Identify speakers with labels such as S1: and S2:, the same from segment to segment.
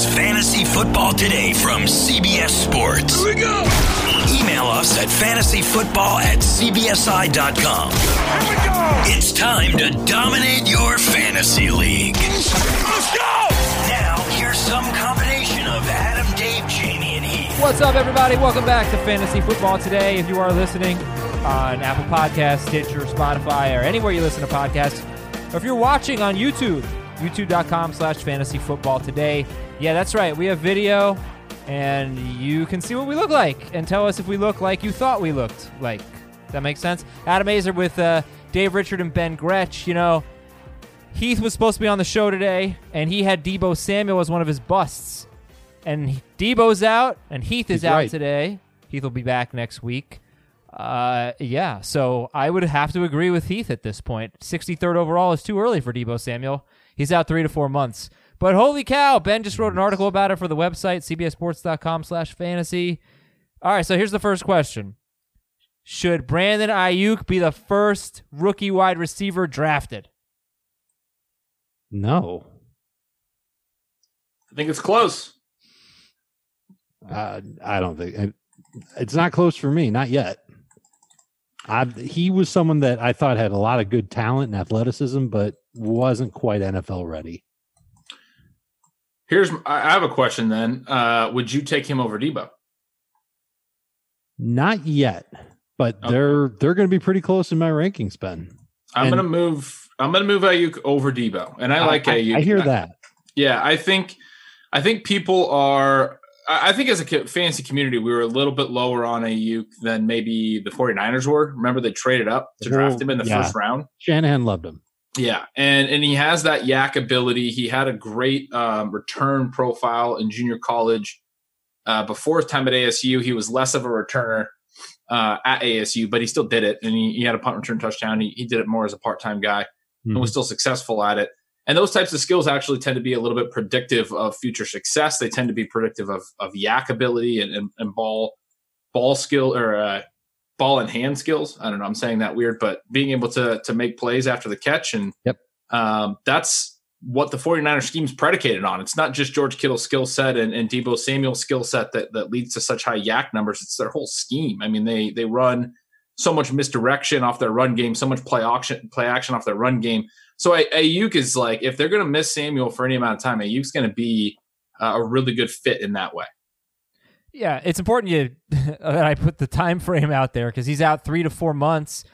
S1: is Fantasy Football Today from CBS Sports.
S2: Here we go.
S1: Email us at fantasyfootball at cbsi.com.
S2: Here we go.
S1: It's time to dominate your fantasy league.
S2: Let's go.
S1: Now, here's some combination of Adam, Dave, Jamie, and Heath.
S3: What's up, everybody? Welcome back to Fantasy Football Today. If you are listening on Apple Podcasts, Stitcher, Spotify, or anywhere you listen to podcasts, or if you're watching on YouTube, youtube.com slash fantasy football today. Yeah, that's right. We have video, and you can see what we look like and tell us if we look like you thought we looked like. That makes sense? Adam Aizer with uh, Dave Richard and Ben Gretch. You know, Heath was supposed to be on the show today, and he had Deebo Samuel as one of his busts. And Deebo's out, and Heath is
S4: He's
S3: out
S4: right.
S3: today. Heath will be back next week. Uh, yeah, so I would have to agree with Heath at this point. 63rd overall is too early for Deebo Samuel. He's out three to four months. But holy cow, Ben just wrote an article about it for the website, cbssports.com slash fantasy. All right, so here's the first question. Should Brandon Aiyuk be the first rookie wide receiver drafted?
S4: No,
S5: I think it's close.
S4: uh, I don't think it's not close for me. Not yet. I he was someone that I thought had a lot of good talent and athleticism, but wasn't quite NFL ready.
S5: Here's I have a question then. Uh, would you take him over Deebo?
S4: Not yet, but
S5: Okay.
S4: they're they're going to be pretty close in my rankings, Ben.
S5: I'm
S4: And-
S5: gonna move. I'm gonna move Aiyuk over Deebo, and I like
S4: I,
S5: Aiyuk.
S4: I hear that.
S5: Yeah, I think I think people are. I think as a fantasy community, we were a little bit lower on Aiyuk than maybe the 49ers were. Remember, they traded up to draft him in the
S4: yeah.
S5: first round.
S4: Shanahan loved him.
S5: Yeah, and and he has that YAC ability. He had a great um, return profile in junior college. Uh, before his time at ASU, he was less of a returner uh, at ASU, but he still did it, and he, he had a punt return touchdown. He, he did it more as a part time guy and
S4: Mhm.
S5: was still successful at it. And those types of skills actually tend to be a little bit predictive of future success. They tend to be predictive of of YAC ability and, and, and ball ball skill or uh, ball and hand skills. I don't know. I'm saying that weird, but being able to to make plays after the catch and
S4: Yep.
S5: um, that's what the 49er scheme is predicated on. It's not just George Kittle's skill set and, and Deebo Samuel's skill set that that leads to such high YAC numbers. It's their whole scheme. I mean, they they run so much misdirection off their run game, so much play action play action off their run game. So A- Aiyuk is like, if they're going to miss Samuel for any amount of time, Aiyuk's going to be uh, a really good fit in that way.
S3: Yeah, it's important you that I put the time frame out there because he's out three to four months,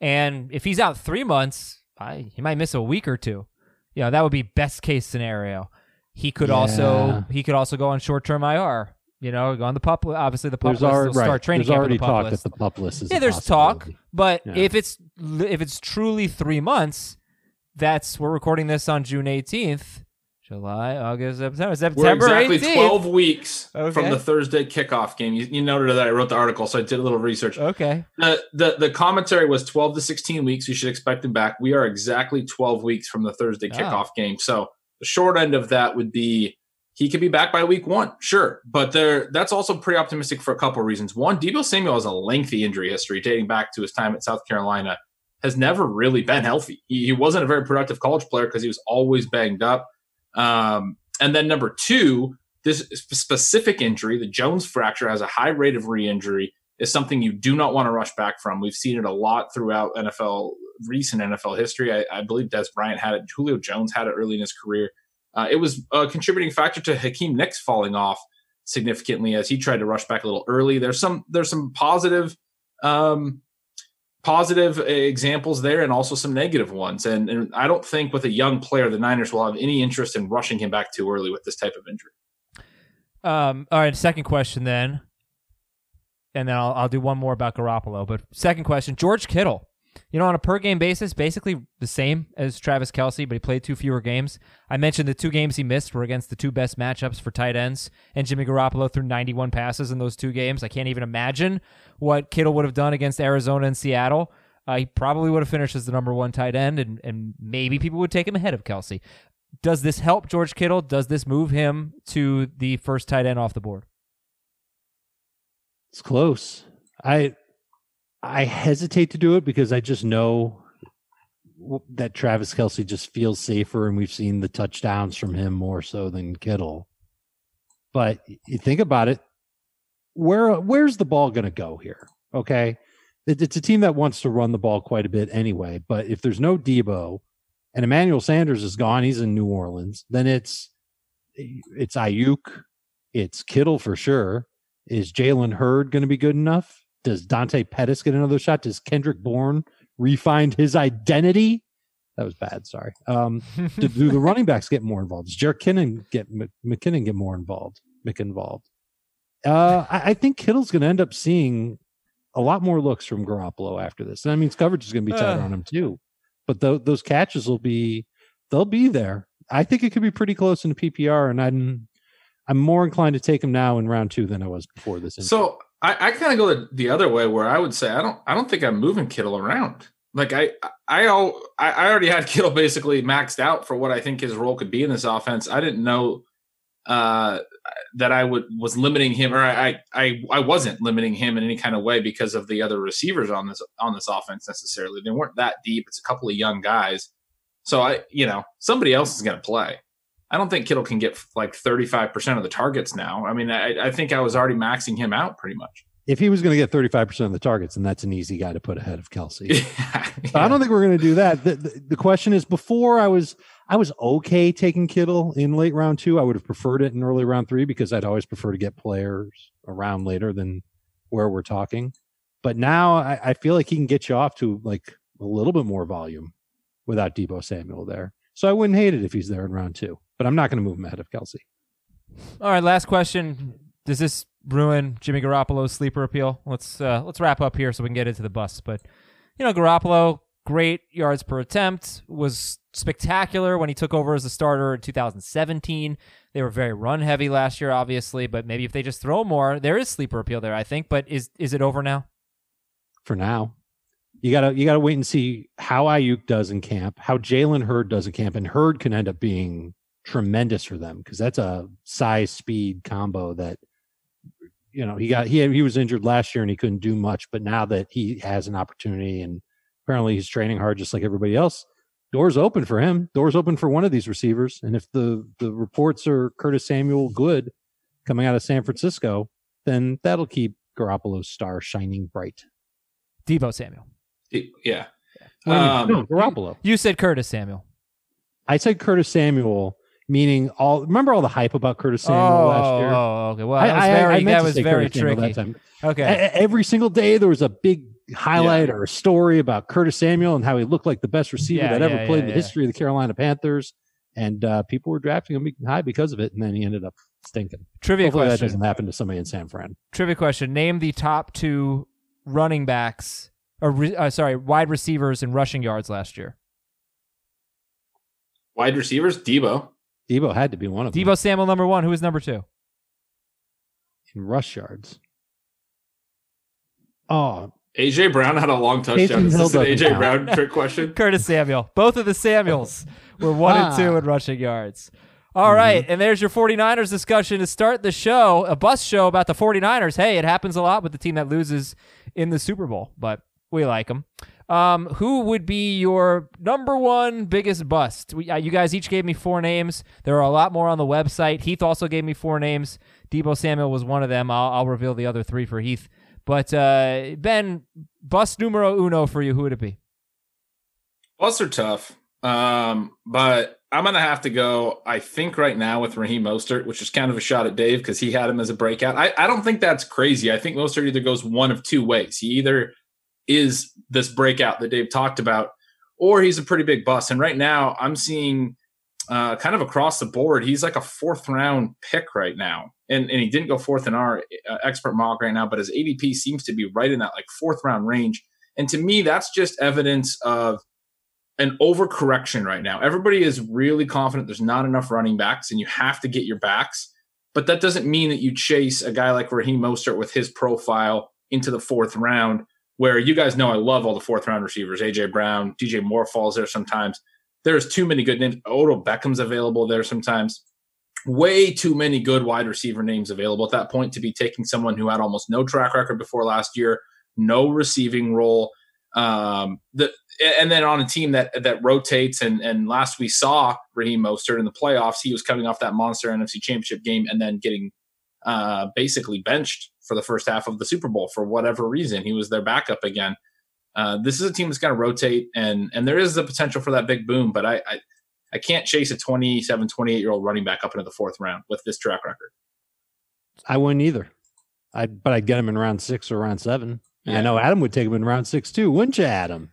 S3: and if he's out three months, I, he might miss a week or two. You know, that would be best case scenario. He could also he could also go on short term IR. You know, go on the pup. Obviously, the pup
S4: There's
S3: list
S4: already
S3: will start
S4: right.
S3: training
S4: There's
S3: camp
S4: already
S3: the
S4: talk
S3: list.
S4: that the pup list is.
S3: yeah, there's talk, but
S4: Yeah.
S3: if it's if it's truly three months, that's we're recording this on June 18th, July, August, September, September We're
S5: exactly
S3: 18th.
S5: 12 weeks
S3: Okay.
S5: from the Thursday kickoff game. You, you noted that I wrote the article, so I did a little research.
S3: Okay.
S5: The, the the commentary was 12 to 16 weeks. You should expect him back. We are exactly 12 weeks from the Thursday
S3: Oh.
S5: kickoff game. So the short end of that would be he could be back by week one, sure. But there that's also pretty optimistic for a couple of reasons. One, Deebo Samuel has a lengthy injury history dating back to his time at South Carolina. Has never really been healthy. He, he wasn't a very productive college player because he was always banged up. Um, and then number two, this specific injury, the Jones fracture, has a high rate of re-injury is something you do not want to rush back from. We've seen it a lot throughout NFL recent NFL history. I, I believe Dez Bryant had it. Julio Jones had it early in his career. Uh, it was a contributing factor to Hakeem Nicks falling off significantly as he tried to rush back a little early. There's some there's some positive um, positive examples there and also some negative ones. And, and I don't think with a young player the Niners will have any interest in rushing him back too early with this type of injury.
S3: Um, all right, second question then, and then I'll I'll do one more about Garoppolo. But second question, George Kittle. You know, on a per game basis, basically the same as Travis Kelce, but he played two fewer games. I mentioned the two games he missed were against the two best matchups for tight ends, and Jimmy Garoppolo threw 91 passes in those two games. I can't even imagine what Kittle would have done against Arizona and Seattle. Uh, he probably would have finished as the number one tight end, and, and maybe people would take him ahead of Kelce. Does this help George Kittle? Does this move him to the first tight end off the board?
S4: It's close. I I hesitate to do it because I just know that Travis Kelce just feels safer, and we've seen the touchdowns from him more so than Kittle. But you think about it, where where's the ball going to go here? Okay, it, it's a team that wants to run the ball quite a bit anyway. But if there's no Deebo and Emmanuel Sanders is gone, he's in New Orleans. Then it's it's Aiyuk, it's Kittle for sure. Is Jalen Hurd going to be good enough? Does Dante Pettis get another shot? Does Kendrick Bourne refind his identity? That was bad. Sorry. Um, do, do the running backs get more involved? Does Jerick Kinnan get McKinnon get more involved? involved? Uh, I, I think Kittle's going to end up seeing a lot more looks from Garoppolo after this. And that means coverage is going to be tighter uh. on him too. But th- those catches will be they'll be there. I think it could be pretty close in the PPR, and I'm I'm more inclined to take him now in round two than I was before this. Injury.
S5: So I, I kind of go the the other way, where I would say I don't I don't think I'm moving Kittle around. Like I I all I already had Kittle basically maxed out for what I think his role could be in this offense. I didn't know uh, that I would was limiting him, or I, I I wasn't limiting him in any kind of way because of the other receivers on this on this offense necessarily. They weren't that deep. It's a couple of young guys, so I you know somebody else is going to play. I don't think Kittle can get like thirty five percent of the targets now. I mean, I, I think I was already maxing him out pretty much.
S4: If he was going to get thirty five percent of the targets, then that's an easy guy to put ahead of Kelce. yeah, yeah. I don't think we're going to do that. The, the, the question is, before I was I was okay taking Kittle in late round two. I would have preferred it in early round three because I'd always prefer to get players around later than where we're talking. But now I, I feel like he can get you off to like a little bit more volume without Deebo Samuel there. So I wouldn't hate it if he's there in round two, but I'm not going to move him ahead of Kelce.
S3: All right, last question. Does this ruin Jimmy Garoppolo's sleeper appeal? Let's uh, let's wrap up here so we can get into the bus. But you know, Garoppolo great yards per attempt, was spectacular when he took over as a starter in 2017. They were very run heavy last year, obviously, but maybe if they just throw more, there is sleeper appeal there, I think. But is is it over now?
S4: For now. You gotta you gotta wait and see how Aiyuk does in camp, how Jalen Hurd does in camp, and Hurd can end up being tremendous for them because that's a size speed combo that you know he got he he was injured last year and he couldn't do much, but now that he has an opportunity and apparently he's training hard just like everybody else. Doors open for him. Doors open for one of these receivers. And if the the reports are Curtis Samuel good coming out of San Francisco, then that'll keep Garoppolo's star shining bright.
S3: Deebo Samuel.
S5: Yeah.
S4: Um, no, Garoppolo.
S3: You said Curtis Samuel.
S4: I said Curtis Samuel, meaning all. Remember all the hype about Curtis Samuel
S3: oh,
S4: last year?
S3: Oh, okay. Well, that was very, I, I that was very tricky. Okay.
S4: every single day there was a big highlight yeah. or a story about Curtis Samuel and how he looked like the best receiver yeah, that ever yeah, played in the history of the Carolina Panthers. And uh, people were drafting him high because of it, and then he ended up stinking.
S3: Trivia
S4: Hopefully
S3: question:
S4: That doesn't happen to somebody in San Fran.
S3: Trivia question: Name the top two running backs, or uh, sorry, wide receivers in rushing yards last year.
S5: Wide receivers, Deebo.
S4: Deebo had to be one of
S3: them.
S4: Deebo
S3: Samuel number one. Who is number two?
S4: In rush yards. Oh,
S5: AJ Brown had a long touchdown. Is this an AJ Brown trick question?
S3: Curtis Samuel. Both of the Samuels were one ah. and two in rushing yards. All mm-hmm. right, and there's your 49ers discussion to start the show, a bus show about the 49ers. Hey, it happens a lot with the team that loses in the Super Bowl, but we like them. Um, who would be your number one biggest bust? We, uh, you guys each gave me four names. There are a lot more on the website. Heath also gave me four names. Deebo Samuel was one of them. I'll, I'll reveal the other three for Heath but uh, Ben, bust numero uno for you. Who would it be?
S5: Busts are tough, um, but I'm gonna have to go. I think right now with Raheem Mostert, which is kind of a shot at Dave because he had him as a breakout. I, I don't think that's crazy. I think Mostert either goes one of two ways. He either is this breakout that Dave talked about, or he's a pretty big bust. And right now, I'm seeing uh, kind of across the board, he's like a fourth round pick right now and, and he didn't go fourth in our uh, expert mock right now, but his ADP seems to be right in that like fourth round range. And to me, that's just evidence of an overcorrection right now. Everybody is really confident there's not enough running backs and you have to get your backs. But that doesn't mean that you chase a guy like Raheem Mostert with his profile into the fourth round, where you guys know I love all the fourth round receivers. AJ Brown, DJ Moore falls there sometimes. There's too many good names. Odell Beckham's available there sometimes way too many good wide receiver names available at that point to be taking someone who had almost no track record before last year, no receiving role. Um, the, and then on a team that that rotates and and last we saw Raheem Mostert in the playoffs, he was coming off that monster NFC Championship game and then getting uh, basically benched for the first half of the Super Bowl for whatever reason. He was their backup again. Uh, this is a team that's going to rotate, and and there is the potential for that big boom, but I, I I can't chase a 27, 28 year old running back up into the fourth round with this track record.
S4: I wouldn't either. I but I'd get him in round six or round seven. Yeah. I know Adam would take him in round six too, wouldn't you, Adam?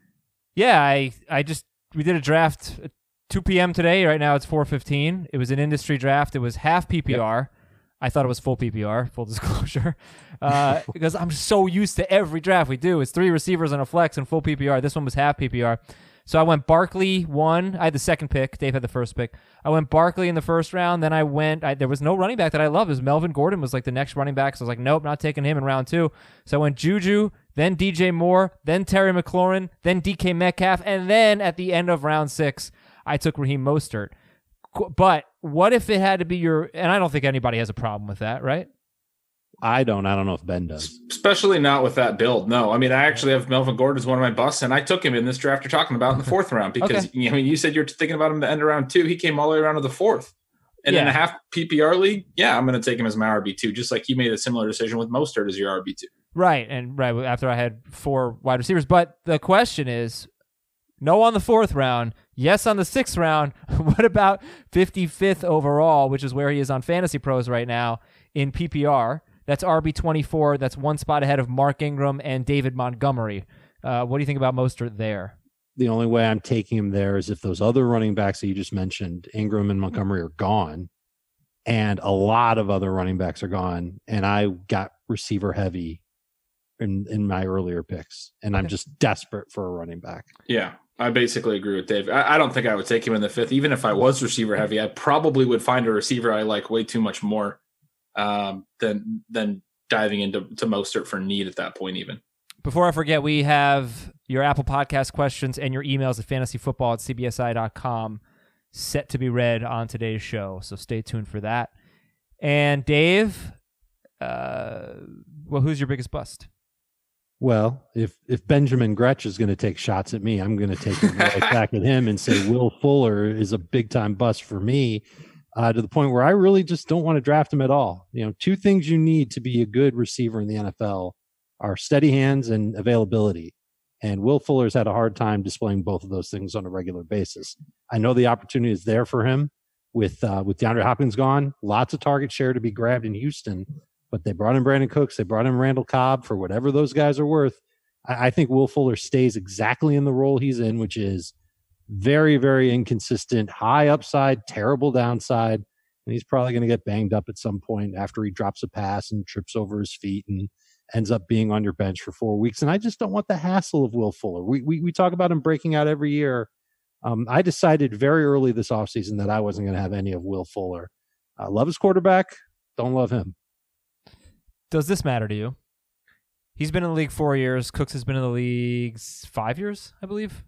S3: Yeah, I I just we did a draft at 2 p.m. today. Right now it's 4:15. It was an industry draft. It was half PPR. Yep. I thought it was full PPR, full disclosure, uh, because I'm so used to every draft we do. It's three receivers and a flex and full PPR. This one was half PPR. So I went Barkley one. I had the second pick. Dave had the first pick. I went Barkley in the first round. Then I went. I, there was no running back that I loved. It was Melvin Gordon was like the next running back. So I was like, nope, not taking him in round two. So I went Juju, then DJ Moore, then Terry McLaurin, then DK Metcalf, and then at the end of round six, I took Raheem Mostert. But what if it had to be your? And I don't think anybody has a problem with that, right?
S4: I don't. I don't know if Ben does.
S5: Especially not with that build. No, I mean, I actually have Melvin Gordon as one of my busts, and I took him in this draft you're talking about in the fourth round because okay. I mean, you said you're thinking about him the end of round two. He came all the way around to the fourth. And yeah. in a half PPR league, yeah, I'm going to take him as my RB two, just like you made a similar decision with Mostert as your RB two.
S3: Right, and right after I had four wide receivers. But the question is, no on the fourth round, yes on the sixth round. what about 55th overall, which is where he is on Fantasy Pros right now in PPR? That's RB twenty four. That's one spot ahead of Mark Ingram and David Montgomery. Uh, what do you think about Mostert there?
S4: The only way I'm taking him there is if those other running backs that you just mentioned, Ingram and Montgomery, are gone, and a lot of other running backs are gone, and I got receiver heavy in in my earlier picks, and okay. I'm just desperate for a running back.
S5: Yeah, I basically agree with Dave. I, I, don't think I would take him in the fifth, even if I was receiver heavy. I probably would find a receiver I like way too much more um, than than diving into to Mostert for need at that point. Even
S3: before I forget, we have your Apple Podcast questions and your emails at fantasyfootball at cbsi.com set to be read on today's show. So stay tuned for that. And Dave, uh, well, who's your biggest bust?
S4: Well, if if Benjamin Gretch is going to take shots at me, I'm going to take it right back at him and say Will Fuller is a big time bust for me uh, to the point where I really just don't want to draft him at all. You know, two things you need to be a good receiver in the NFL are steady hands and availability. And Will Fuller's had a hard time displaying both of those things on a regular basis. I know the opportunity is there for him with uh, with DeAndre Hopkins gone. Lots of target share to be grabbed in Houston, but they brought in Brandin Cooks, they brought in Randall Cobb for whatever those guys are worth. I, I think Will Fuller stays exactly in the role he's in, which is very, very inconsistent, high upside, terrible downside. And he's probably going to get banged up at some point after he drops a pass and trips over his feet and ends up being on your bench for four weeks. And I just don't want the hassle of Will Fuller. We, we, we talk about him breaking out every year. Um, I decided very early this offseason that I wasn't going to have any of Will Fuller. I love his quarterback, don't love him.
S3: Does this matter to you? He's been in the league four years. Cooks has been in the league five years, I believe.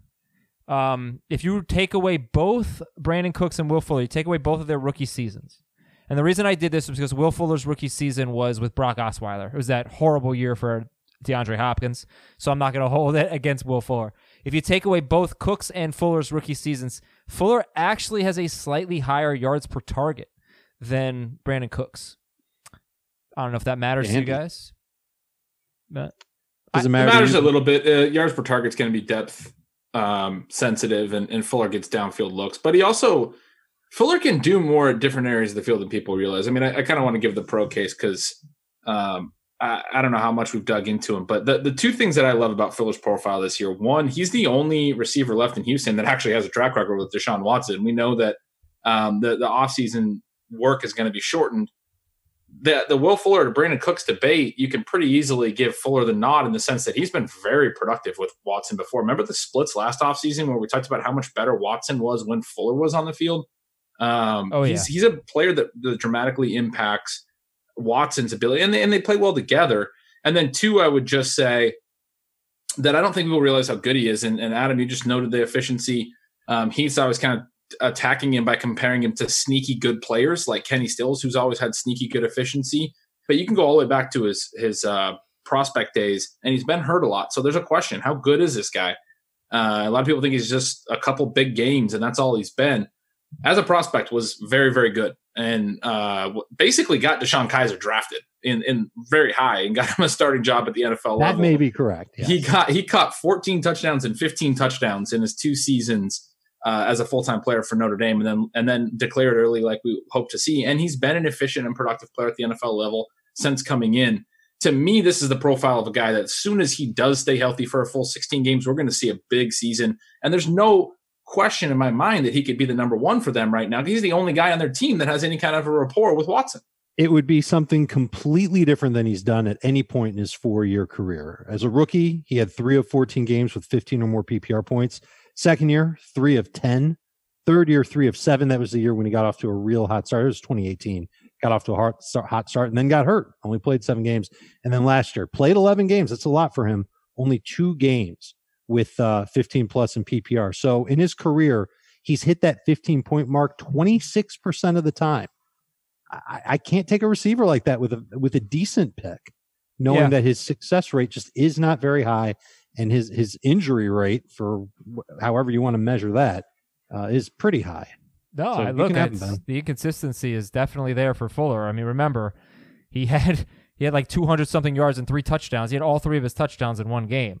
S3: Um, if you take away both Brandin Cooks and Will Fuller, you take away both of their rookie seasons. And the reason I did this was because Will Fuller's rookie season was with Brock Osweiler. It was that horrible year for DeAndre Hopkins. So I'm not going to hold it against Will Fuller. If you take away both Cooks and Fuller's rookie seasons, Fuller actually has a slightly higher yards per target than Brandin Cooks. I don't know if that matters to you guys.
S5: But Does it, matter it matters a little bit. Uh, yards per target's going to be depth um, sensitive and, and Fuller gets downfield looks, but he also Fuller can do more at different areas of the field than people realize. I mean, I, I kind of want to give the pro case because um, I, I, don't know how much we've dug into him, but the, the two things that I love about Fuller's profile this year one, he's the only receiver left in Houston that actually has a track record with Deshaun Watson. We know that um, the, the offseason work is going to be shortened the the Will Fuller to Brandin Cooks debate, you can pretty easily give Fuller the nod in the sense that he's been very productive with Watson before. Remember the splits last offseason where we talked about how much better Watson was when Fuller was on the field? Um, oh, yeah. he's, he's a player that, that dramatically impacts Watson's ability, and they, and they play well together. And then, two, I would just say that I don't think people realize how good he is. And, and Adam, you just noted the efficiency. Um, he's always kind of attacking him by comparing him to sneaky good players like Kenny Stills, who's always had sneaky good efficiency. But you can go all the way back to his his uh, prospect days, and he's been hurt a lot. So there's a question: How good is this guy? Uh, a lot of people think he's just a couple big games, and that's all he's been. as a prospect was very very good and uh, basically got DeShone Kizer drafted in in very high and got him a starting job at the NFL
S4: That
S5: level.
S4: That may be correct.
S5: He got he caught 14 touchdowns and 15 touchdowns in his two seasons uh, as a full time player for Notre Dame, and then and then declared early like we hope to see. And he's been an efficient and productive player at the NFL level since coming in. To me, this is the profile of a guy that as soon as he does stay healthy for a full 16 games, we're going to see a big season. And there's no question in my mind that he could be the number one for them right now. He's the only guy on their team that has any kind of a rapport with Watson.
S4: it would be something completely different than he's done at any point in his four year career. As a rookie, he had three of 14 games with 15 or more PPR points. Second year, three of 10. Third year, three of seven. That was the year when he got off to a real hot start. It was 2018. Got off to a hot start, hot start and then got hurt. Only played seven games. And then last year, played 11 games. That's a lot for him. Only two games with uh, 15 plus in PPR. So in his career, he's hit that 15 point mark 26% of the time. I, I can't take a receiver like that with a with a decent pick, knowing
S3: Yeah.
S4: that his success rate just is not very high, and his his injury rate for however you want to measure that uh, is pretty high.
S3: No,
S4: So
S3: I look at
S4: have him, Ben.
S3: the inconsistency is definitely there for Fuller. I mean, remember, he had he had like 200 something yards and three touchdowns. He had all three of his touchdowns in one game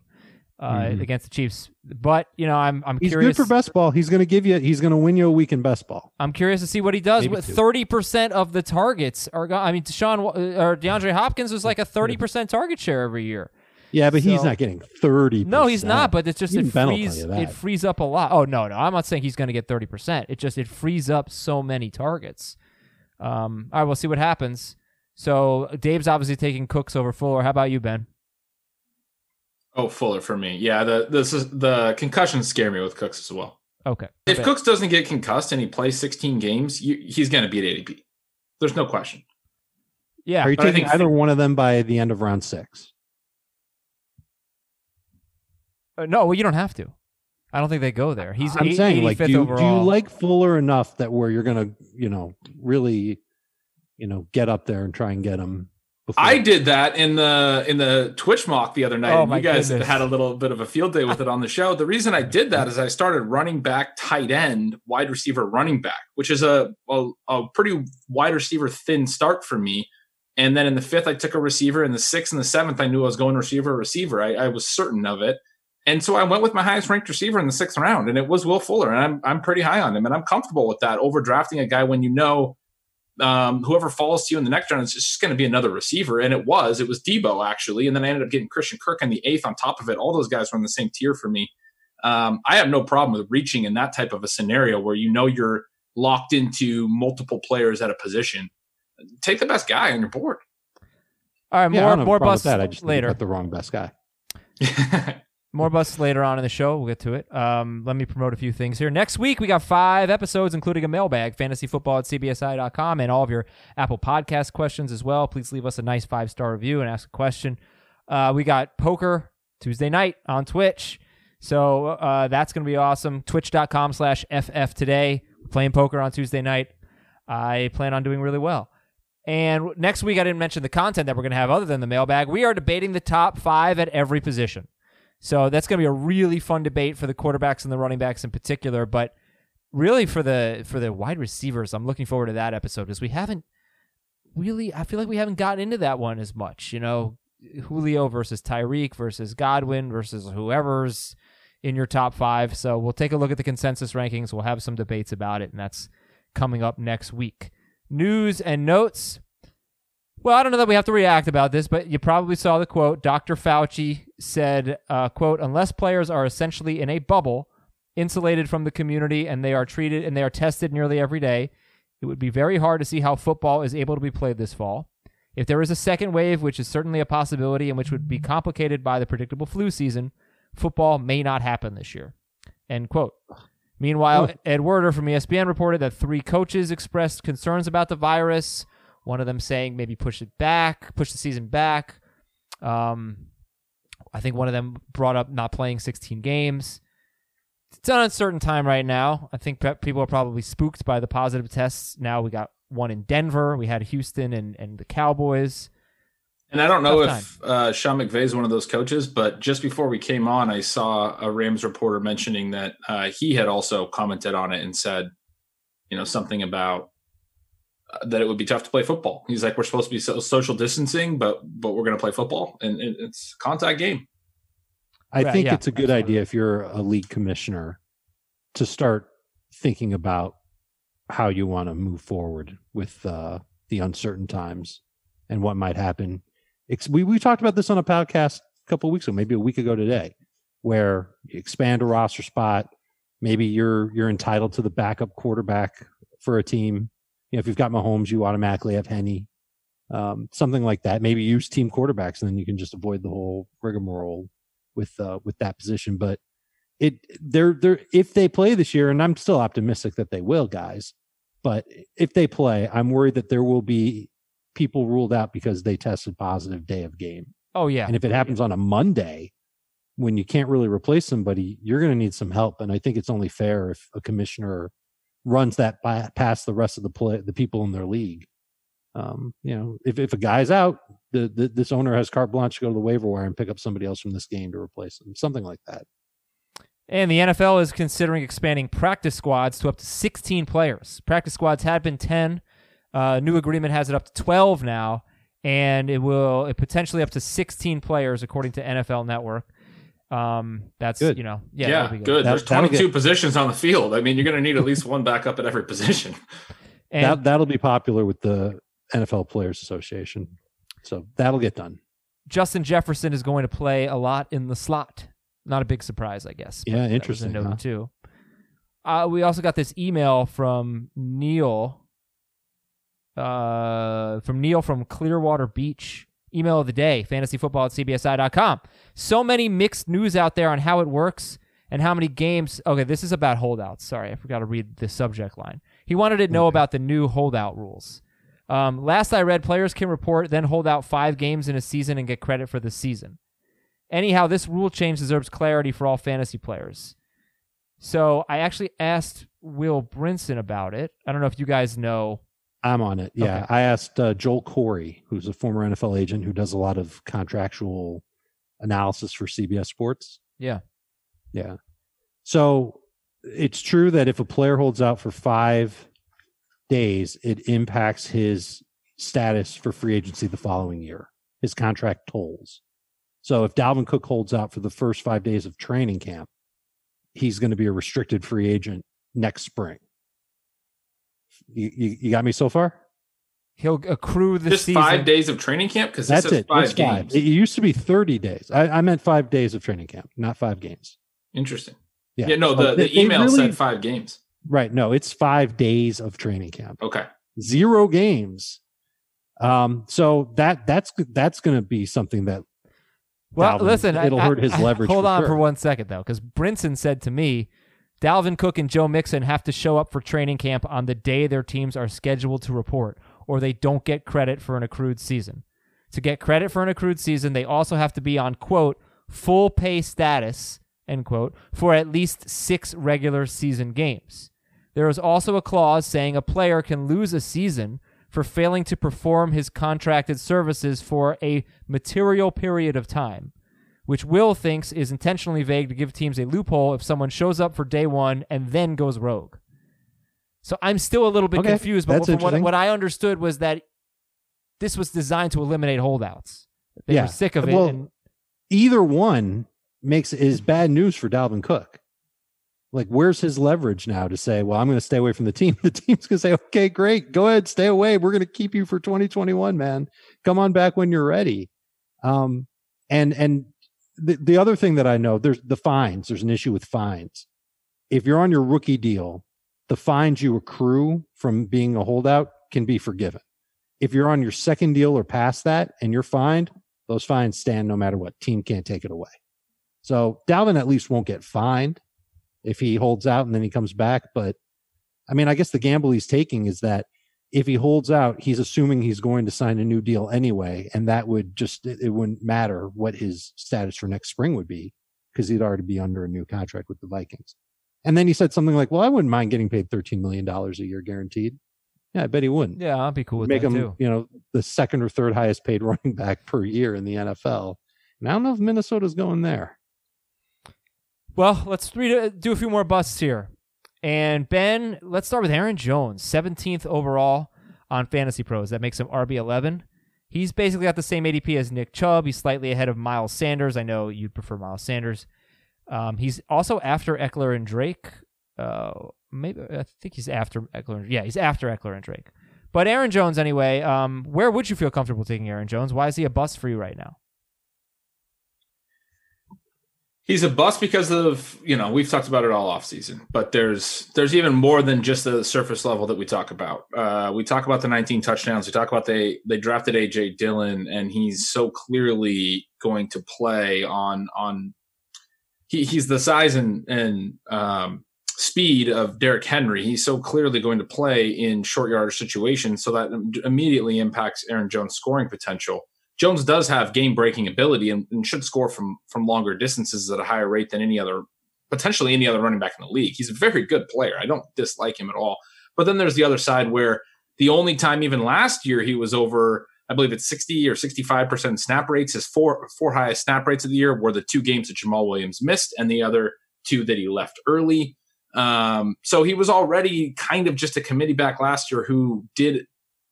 S3: uh,
S4: Mhm.
S3: against the Chiefs. But you know, I'm I'm
S4: He's
S3: curious.
S4: good for best ball. He's going to give you. He's going to win you a week in best ball.
S3: I'm curious to see what he does.
S4: Maybe
S3: With 30 percent of the targets are. I mean, Deshaun uh, or DeAndre Hopkins was like a 30 percent target share every year.
S4: Yeah, but he's not getting thirty.
S3: No, he's not. But it's just
S4: Even
S3: it
S4: Ben will tell
S3: frees it frees up a lot. Oh no, no, I'm not saying he's going to get 30. percent It just it frees up so many targets. Um, all right, we'll see what happens. So Dave's obviously taking Cooks over Fuller. How about you, Ben?
S5: Oh, Fuller for me. Yeah, the this is the concussions scare me with Cooks as well.
S3: Okay.
S5: If Cooks doesn't get concussed and he plays 16 games, you, he's going to beat ADP. There's no question.
S3: yeah,
S4: Are you
S5: but I
S4: taking
S5: think-
S4: either one of them by the end of round six?
S3: Uh, no, well, you don't have to. I don't think they go there. He's
S4: I'm
S3: eight-
S4: saying, like,
S3: 85th
S4: do you,
S3: overall.
S4: do you like Fuller enough that where you're going to, you know, really, you know, get up there and try and get him? Before?
S5: I did that in the in the Twitch mock the other night.
S3: Oh,
S5: and
S3: my
S5: you guys
S3: goodness.
S5: had a little bit of a field day with it on the show. The reason I did that is I started running back, tight end, wide receiver, running back, which is a a, a pretty wide receiver thin start for me. And then in the fifth, I took a receiver. In the sixth and the seventh, I knew I was going receiver, receiver. I, I was certain of it. And so I went with my highest ranked receiver in the sixth round, and it was Will Fuller. And I'm I'm pretty high on him, and I'm comfortable with that over drafting a guy when you know um, whoever falls to you in the next round is just going to be another receiver. And it was, it was Deebo actually. And then I ended up getting Christian Kirk in the eighth on top of it. All those guys were in the same tier for me. Um, I have no problem with reaching in that type of a scenario where you know you're locked into multiple players at a position. Take the best guy on your board.
S3: All right,
S4: Yeah,
S3: more
S4: don't have
S3: more
S4: problem with
S3: busts
S4: that. I just think you
S3: later.
S4: got the wrong best guy.
S3: More busts later on in the show. We'll get to it. Um, let me promote a few things here. Next week, we got five episodes, including a mailbag, fantasyfootball at cbsi.com, and all of your Apple Podcast questions as well. Please leave us a nice five star review and ask a question. Uh, we got poker Tuesday night on Twitch. So uh, that's going to be awesome. Twitch.com slash FF today. Playing poker on Tuesday night. I plan on doing really well. And next week, I didn't mention the content that we're going to have other than the mailbag. We are debating the top five at every position. So that's going to be a really fun debate for the quarterbacks and the running backs in particular, but really for the for the wide receivers, I'm looking forward to that episode because we haven't really I feel like we haven't gotten into that one as much, you know, Julio versus Tyreek versus Godwin versus whoever's in your top 5. So we'll take a look at the consensus rankings, we'll have some debates about it and that's coming up next week. News and notes well, I don't know that we have to react about this, but you probably saw the quote. Dr. Fauci said, uh, quote, unless players are essentially in a bubble, insulated from the community, and they are treated and they are tested nearly every day, it would be very hard to see how football is able to be played this fall. If there is a second wave, which is certainly a possibility and which would be complicated by the predictable flu season, football may not happen this year. End quote. Meanwhile, Ed Werder from ESPN reported that three coaches expressed concerns about the virus. One of them saying maybe push it back, push the season back. Um, I think one of them brought up not playing 16 games. It's an uncertain time right now. I think pe- people are probably spooked by the positive tests. Now we got one in Denver. We had Houston and, and the Cowboys.
S5: And I don't know if uh, Sean McVay is one of those coaches, but just before we came on, I saw a Rams reporter mentioning that uh, he had also commented on it and said you know, something about that it would be tough to play football. He's like, we're supposed to be so, social distancing, but but we're going to play football, and it, it's a contact game.
S4: I
S3: Right,
S4: think
S3: yeah,
S4: it's a good
S3: absolutely.
S4: idea if you're a league commissioner to start thinking about how you want to move forward with uh, the uncertain times and what might happen. Ex- We we talked about this on a podcast a couple of weeks ago, maybe a week ago today, where you expand a roster spot. Maybe you're you're entitled to the backup quarterback for a team. You know, if you've got Mahomes, you automatically have Henne. Um, something like that. Maybe use team quarterbacks, and then you can just avoid the whole rigmarole with uh, with that position. But it they're they're if they play this year, and I'm still optimistic that they will, guys. But if they play, I'm worried that there will be people ruled out because they tested positive day of game.
S3: Oh yeah.
S4: And if it happens on a Monday, when you can't really replace somebody, you're going to need some help. And I think it's only fair if a commissioner runs that by, past the rest of the play, the people in their league. Um, you know, if, if a guy's out, the, the this owner has carte blanche to go to the waiver wire and pick up somebody else from this game to replace them, something like that.
S3: And the NFL is considering expanding practice squads to up to 16 players. Practice squads had been 10. Uh, new agreement has it up to 12 now, and it will it potentially up to 16 players according to NFL Network. Um, that's
S4: Good.
S3: you know yeah,
S5: Yeah,
S3: that'll be
S5: good.
S4: That-
S5: There's 22
S4: get-
S5: positions on the field. I mean, you're going to need at least one backup at every position.
S3: And
S4: that that'll be popular with the NFL Players Association. So that'll get done.
S3: Justin Jefferson is going to play a lot in the slot. Not a big surprise, I guess.
S4: Yeah,
S3: that was a
S4: interesting,
S3: note
S4: huh?
S3: too. Uh, we also got this email from Neil. Uh, from Neil from Clearwater Beach. Email of the day: fantasyfootball at cbsi.com. So many mixed news out there on how it works and how many games. Okay, this is about holdouts. Sorry, I forgot to read the subject line. He wanted to know about the new holdout rules. Um, last I read, players can report then hold out five games in a season and get credit for the season. Anyhow, this rule change deserves clarity for all fantasy players. So I actually asked Will Brinson about it. I don't know if you guys know.
S4: I'm on it. Yeah.
S3: Okay.
S4: I asked uh, Joel Corry, who's a former NFL agent who does a lot of contractual analysis for CBS Sports.
S3: Yeah.
S4: Yeah. So it's true that if a player holds out for five days, it impacts his status for free agency the following year. His contract tolls. So if Dalvin Cook holds out for the first five days of training camp, he's going to be a restricted free agent next spring. You, you, you got me so far?
S3: He'll accrue the
S5: Just
S3: season.
S5: five days of training camp because
S4: That's it.
S5: five
S4: It's
S5: games.
S4: five. It used to be 30 days. I, I meant five days of training camp, not five games.
S5: Interesting.
S4: Yeah.
S5: Yeah, no,
S4: So
S5: the,
S4: they-
S5: the
S4: they
S5: email
S4: really-
S5: said five games.
S4: Right. No, it's five days of training camp.
S5: Okay.
S4: Zero games. Um, so that that's that's going to be something that
S3: Well,
S4: Dalvin-
S3: listen,
S4: it'll
S3: I-
S4: hurt his
S3: I-
S4: leverage
S3: Hold
S4: for
S3: on
S4: sure.
S3: for one second, though, because Brinson said to me, Dalvin Cook and Joe Mixon have to show up for training camp on the day their teams are scheduled to report, or they don't get credit for an accrued season. To get credit for an accrued season, they also have to be on quote full pay status end quote for at least six regular season games. There is also a clause saying a player can lose a season for failing to perform his contracted services for a material period of time, which Will thinks is intentionally vague to give teams a loophole if someone shows up for day one and then goes rogue. So I'm still a little bit
S4: Okay,
S3: confused, but from what, what I understood was that this was designed to eliminate holdouts. They
S4: Yeah.
S3: were sick of it.
S4: Well,
S3: and
S4: either one makes is bad news for Dalvin Cook. Like, where's his leverage now to say, "Well, I'm going to stay away from the team"? The team's going to say, "Okay, great, go ahead, stay away. We're going to keep you for 2021, man. Come on back when you're ready." Um, and and the the other thing that I know, there's the fines. There's an issue with fines. If you're on your rookie deal, the fines you accrue from being a holdout can be forgiven. If you're on your second deal or past that and you're fined, those fines stand no matter what. Team can't take it away. So Dalvin at least won't get fined if he holds out and then he comes back. But I mean, I guess the gamble he's taking is that if he holds out, he's assuming he's going to sign a new deal anyway. And that would just, it, it wouldn't matter what his status for next spring would be because he'd already be under a new contract with the Vikings. And then he said something like, well, I wouldn't mind getting paid $13 million a year guaranteed. Yeah, I bet he wouldn't
S3: yeah, I'd be cool with
S4: make
S3: that
S4: him,
S3: too.
S4: you know, the second or third highest paid running back per year in the NFL. And I don't know if Minnesota's going there.
S3: Well, let's read, uh, do a few more busts here. And Ben, let's start with Aaron Jones, 17th overall on Fantasy Pros. That makes him RB11. He's basically got the same ADP as Nick Chubb. He's slightly ahead of Miles Sanders. I know you'd prefer Miles Sanders. Um, he's also after Ekeler and Drake. Uh, maybe I think he's after Ekeler. Yeah, he's after Ekeler and Drake. But Aaron Jones, anyway. Um, where would you feel comfortable taking Aaron Jones? Why is he a bust for you right now?
S5: He's a bust because of you know we've talked about it all off season, but there's there's even more than just the surface level that we talk about. Uh, we talk about the 19 touchdowns. We talk about they they drafted AJ Dillon, and he's so clearly going to play on on. He, he's the size and and um, speed of Derrick Henry. He's so clearly going to play in short yardage situations, so that immediately impacts Aaron Jones' scoring potential. Jones does have game breaking ability and, and, should score from from longer distances at a higher rate than any other potentially any other running back in the league. He's a very good player. I don't dislike him at all. But then there's the other side where the only time even last year he was over I believe it's 60 or 65% snap rates. His four four highest snap rates of the year were the two games that Jamaal Williams missed and the other two that he left early. Um, so he was already kind of just a committee back last year who did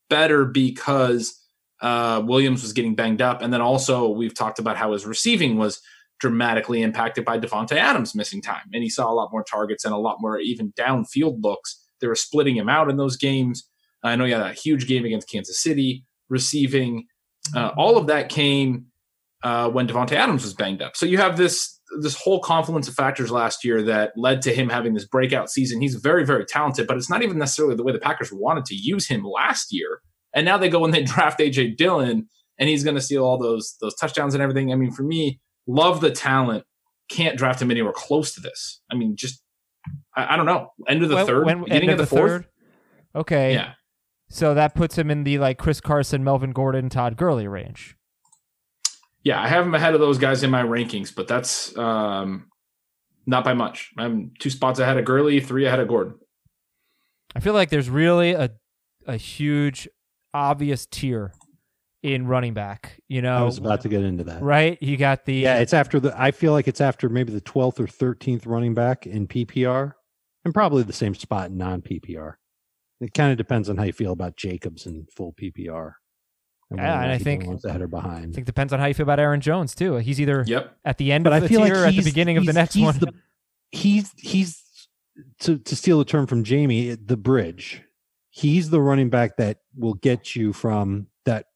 S5: better because uh, Williams was getting banged up. And then also, we've talked about how his receiving was dramatically impacted by Davante Adams missing time. And he saw a lot more targets and a lot more even downfield looks. They were splitting him out in those games. I know he had a huge game against Kansas City receiving. Uh, all of that came uh, when Davante Adams was banged up. So you have this this whole confluence of factors last year that led to him having this breakout season. He's very very talented, but it's not even necessarily the way the Packers wanted to use him last year. And now they go and they draft AJ Dillon, and he's going to steal all those those touchdowns and everything. I mean, for me, love the talent. Can't draft him anywhere close to this. I mean, just I, I don't know. End of the
S3: when,
S5: third,
S3: when,
S5: beginning
S3: of
S5: the,
S3: the
S5: fourth.
S3: Third? Okay.
S5: Yeah.
S3: So that puts him in the like Chris Carson, Melvin Gordon, Todd Gurley range.
S5: Yeah, I have him ahead of those guys in my rankings, but that's um, not by much. I'm two spots ahead of Gurley, three ahead of Gordon.
S3: I feel like there's really a a huge obvious tier in running back. You know,
S4: I was about to get into that.
S3: right? You got the
S4: Yeah, it's after the. I feel like it's after maybe the twelfth or thirteenth running back in PPR, and probably the same spot in non PPR. It kind of depends on how you feel about Jacobs in full PPR. And
S3: Yeah, and I think-
S4: belongs ahead or
S3: I
S4: behind.
S3: think depends on how you feel about Aaron Jones too. He's either
S5: Yep.
S3: at the end
S4: But I
S3: the
S4: feel
S3: tier
S4: like
S3: or at the beginning of the next
S4: he's
S3: one.
S4: the- he's he's to to steal a term from Jamie, the bridge. He's the running back that will get you from that.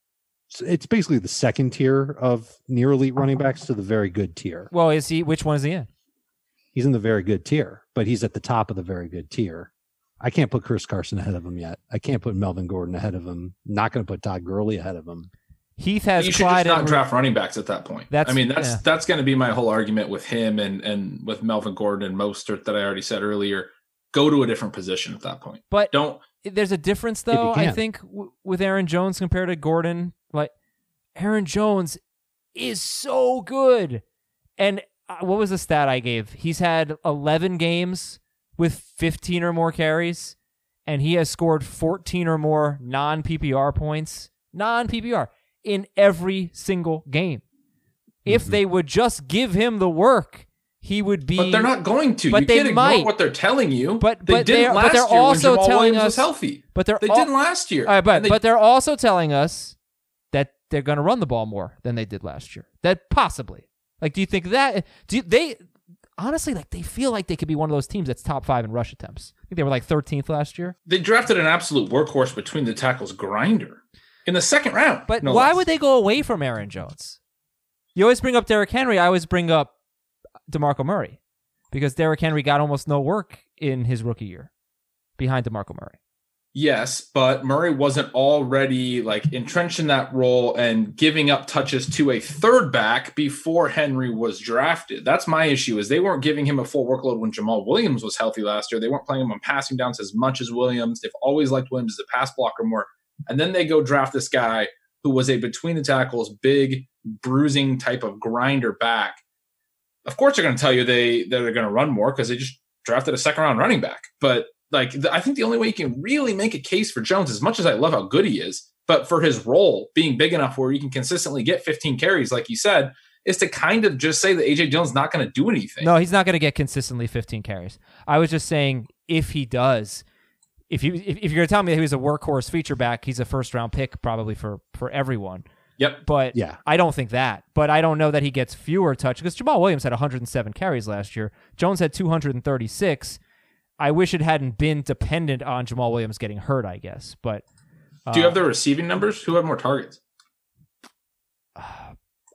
S4: It's basically the second tier of near elite running backs to the very good tier.
S3: well, is he? Which one is he in?
S4: He's in the very good tier, but he's at the top of the very good tier. I can't put Chris Carson ahead of him yet. I can't put Melvin Gordon ahead of him. Not going to put Todd Gurley ahead of him.
S3: Heath has
S5: you should
S3: Clyde
S5: just not
S3: and-
S5: draft running backs at that point.
S3: That's-
S5: I mean, that's
S3: yeah.
S5: that's going to be my whole argument with him and and with Melvin Gordon and Mostert that I already said earlier. Go to a different position at that point.
S3: But
S5: Don't
S3: there's a difference though. I think w- with Aaron Jones compared to Gordon, like Aaron Jones is so good. And uh, what was the stat I gave? He's had 11 games with 15 or more carries, and he has scored 14 or more non PPR points, non PPR in every single game. If
S4: Mhm.
S3: they would just give him the work, he would be.
S5: But they're not going to.
S3: But
S5: you
S3: they
S5: can't ignore
S3: might.
S5: what they're telling you.
S3: But-
S5: they didn't
S3: they are,
S5: but
S3: they're
S5: year
S3: also
S5: when Jamaal
S3: telling
S5: Williams
S3: us-
S5: was healthy.
S3: But they're
S5: They
S3: all-
S5: didn't last year.
S3: Right, but
S5: they-
S3: but they're also telling us that they're going to run the ball more than they did last year. That possibly. Like, do you think that? Do you, they honestly like they feel like they could be one of those teams that's top five in rush attempts? I think they were like 13th last year.
S5: they drafted an absolute workhorse between the tackles grinder in the second round.
S3: But
S5: no
S3: why
S5: less.
S3: would they go away from Aaron Jones? You always bring up Derrick Henry. I always bring up Demarco Murray because Derrick Henry got almost no work in his rookie year behind Demarco Murray.
S5: Yes, but Murray wasn't already like entrenched in that role and giving up touches to a third back before Henry was drafted. That's my issue is they weren't giving him a full workload when Jamaal Williams was healthy last year. They weren't playing him on passing downs as much as Williams. They've always liked Williams as a pass blocker more. And then they go draft this guy who was a between the tackles, big bruising type of grinder back. Of course, they're going to tell you they they're going to run more because they just drafted a second round running back. But like, I think the only way you can really make a case for Jones, as much as I love how good he is, but for his role being big enough where he can consistently get 15 carries, like you said, is to kind of just say that AJ Dillon's not going to do anything.
S3: No, he's not going to get consistently 15 carries. I was just saying if he does, if you if, if you're gonna tell me that he was a workhorse feature back, he's a first round pick probably for for everyone.
S5: Yep.
S3: But
S4: Yeah.
S3: I don't think that. But I don't know that he gets fewer touches because Jamaal Williams had 107 carries last year. Jones had 236. I wish it hadn't been dependent on Jamaal Williams getting hurt. I guess, but
S5: Do you
S3: uh,
S5: have the receiving numbers? Who had more targets?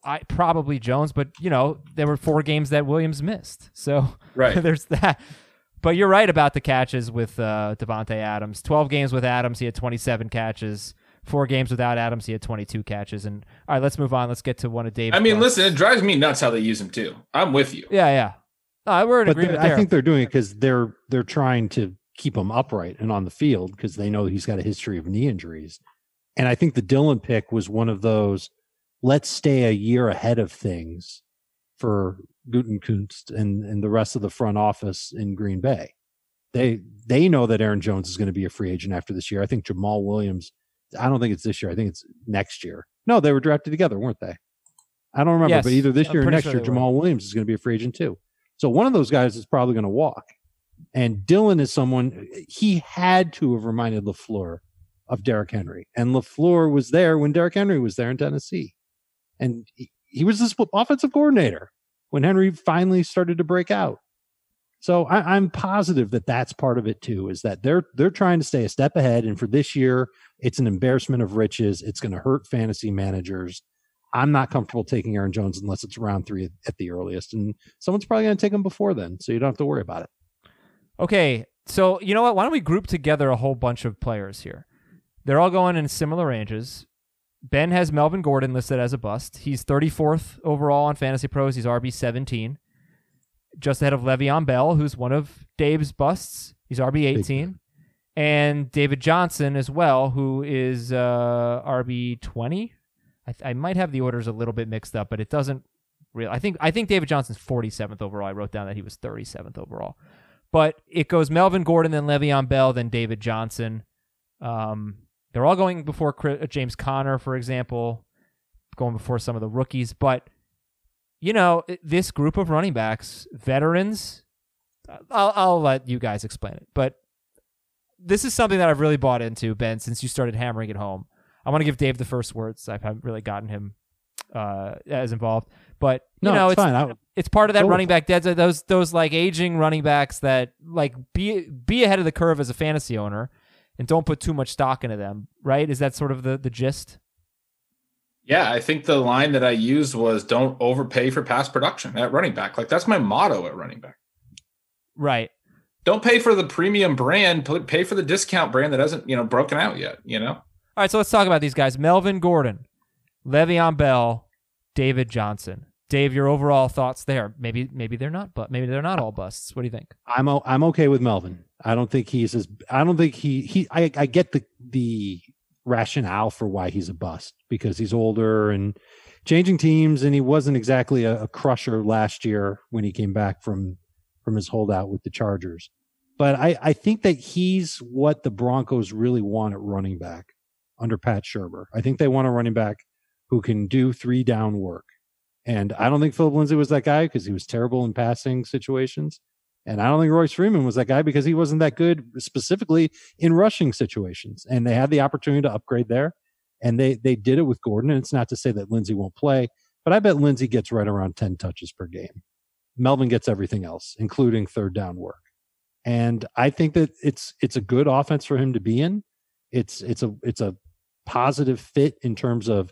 S3: I probably Jones, but you know there were four games that Williams missed, so
S5: Right.
S3: there's that. But you're right about the catches with uh, Davante Adams. Twelve games with Adams, he had 27 catches. Four games without Adams, he had 22 catches. And all right, let's move on. Let's get to one of Dave's.
S5: I mean,
S3: busts.
S5: listen, it drives me nuts how they use him too. I'm with you.
S3: Yeah, yeah. No, we're in
S4: But
S3: agreement there.
S4: I think they're doing it because they're they're trying to keep him upright and on the field because they know he's got a history of knee injuries. And I think the Dillon pick was one of those. Let's stay a year ahead of things for Gutekunst and and the rest of the front office in Green Bay. They they know that Aaron Jones is going to be a free agent after this year. I think Jamaal Williams. I don't think it's this year. I think it's next year. No, they were drafted together, weren't they? I don't remember,
S3: Yes,
S4: but either this
S3: I'm
S4: year or next
S3: sure
S4: year,
S3: they were.
S4: Jamaal Williams is going to be a free agent too. So one of those guys is probably going to walk. And Dillon is someone he had to have reminded LaFleur of Derrick Henry. And LaFleur was there when Derrick Henry was there in Tennessee. And he, he was this offensive coordinator when Henry finally started to break out. So I, I'm positive that that's part of it too, is that they're they're trying to stay a step ahead. And for this year, it's an embarrassment of riches. It's going to hurt fantasy managers. I'm not comfortable taking Aaron Jones unless it's round three at, at the earliest, and someone's probably going to take him before then, so you don't have to worry about it.
S3: Okay, so you know what? Why don't we group together a whole bunch of players here? They're all going in similar ranges. Ben has Melvin Gordon listed as a bust. He's 34th overall on Fantasy Pros. He's RB 17, just ahead of Le'Veon Bell, who's one of Dave's busts. He's RB 18, and David Johnson as well, who is uh, RB 20. I, th- I might have the orders a little bit mixed up, but it doesn't really. I think I think David Johnson's 47th overall. I wrote down that he was 37th overall. But it goes Melvin Gordon, then Le'Veon Bell, then David Johnson. Um, they're all going before Chris, uh, James Conner, for example, going before some of the rookies. But you know, this group of running backs, veterans, I'll, I'll let you guys explain it. But this is something that I've really bought into, Ben, since you started hammering it home. I want to give Dave the first words. I haven't really gotten him uh, as involved, but you
S4: No,
S3: know,
S4: it's, fine.
S3: It's part of that running back dead those those like aging running backs that like be be ahead of the curve as a fantasy owner and don't put too much stock into them right is that sort of the the gist
S5: Yeah, I think the line that I used was don't overpay for past production at running back. Like that's my motto at running back.
S3: right
S5: Don't pay for the premium brand, pay for the discount brand that hasn't, you know, broken out yet, you know?
S3: all right so let's talk about these guys melvin gordon le'veon bell david johnson dave your overall thoughts there maybe maybe they're not but maybe they're not all busts what do you think
S4: I'm o- I'm okay with Melvin. I don't think he's as I don't think he he I, I get the the rationale for why he's a bust because he's older and changing teams and he wasn't exactly a, a crusher last year when he came back from from his holdout with the Chargers. But I, I think that he's what the Broncos really want at running back under Pat Shurmur. I think they want a running back who can do three down work. And I don't think Philip Lindsay was that guy because he was terrible in passing situations. And I don't think Royce Freeman was that guy because he wasn't that good specifically in rushing situations. And they had the opportunity to upgrade there. And they they did it with Gordon. And it's not to say that Lindsay won't play, but I bet Lindsay gets right around 10 touches per game. Melvin gets everything else, including third down work. And I think that it's it's a good offense for him to be in. It's it's a it's a positive fit in terms of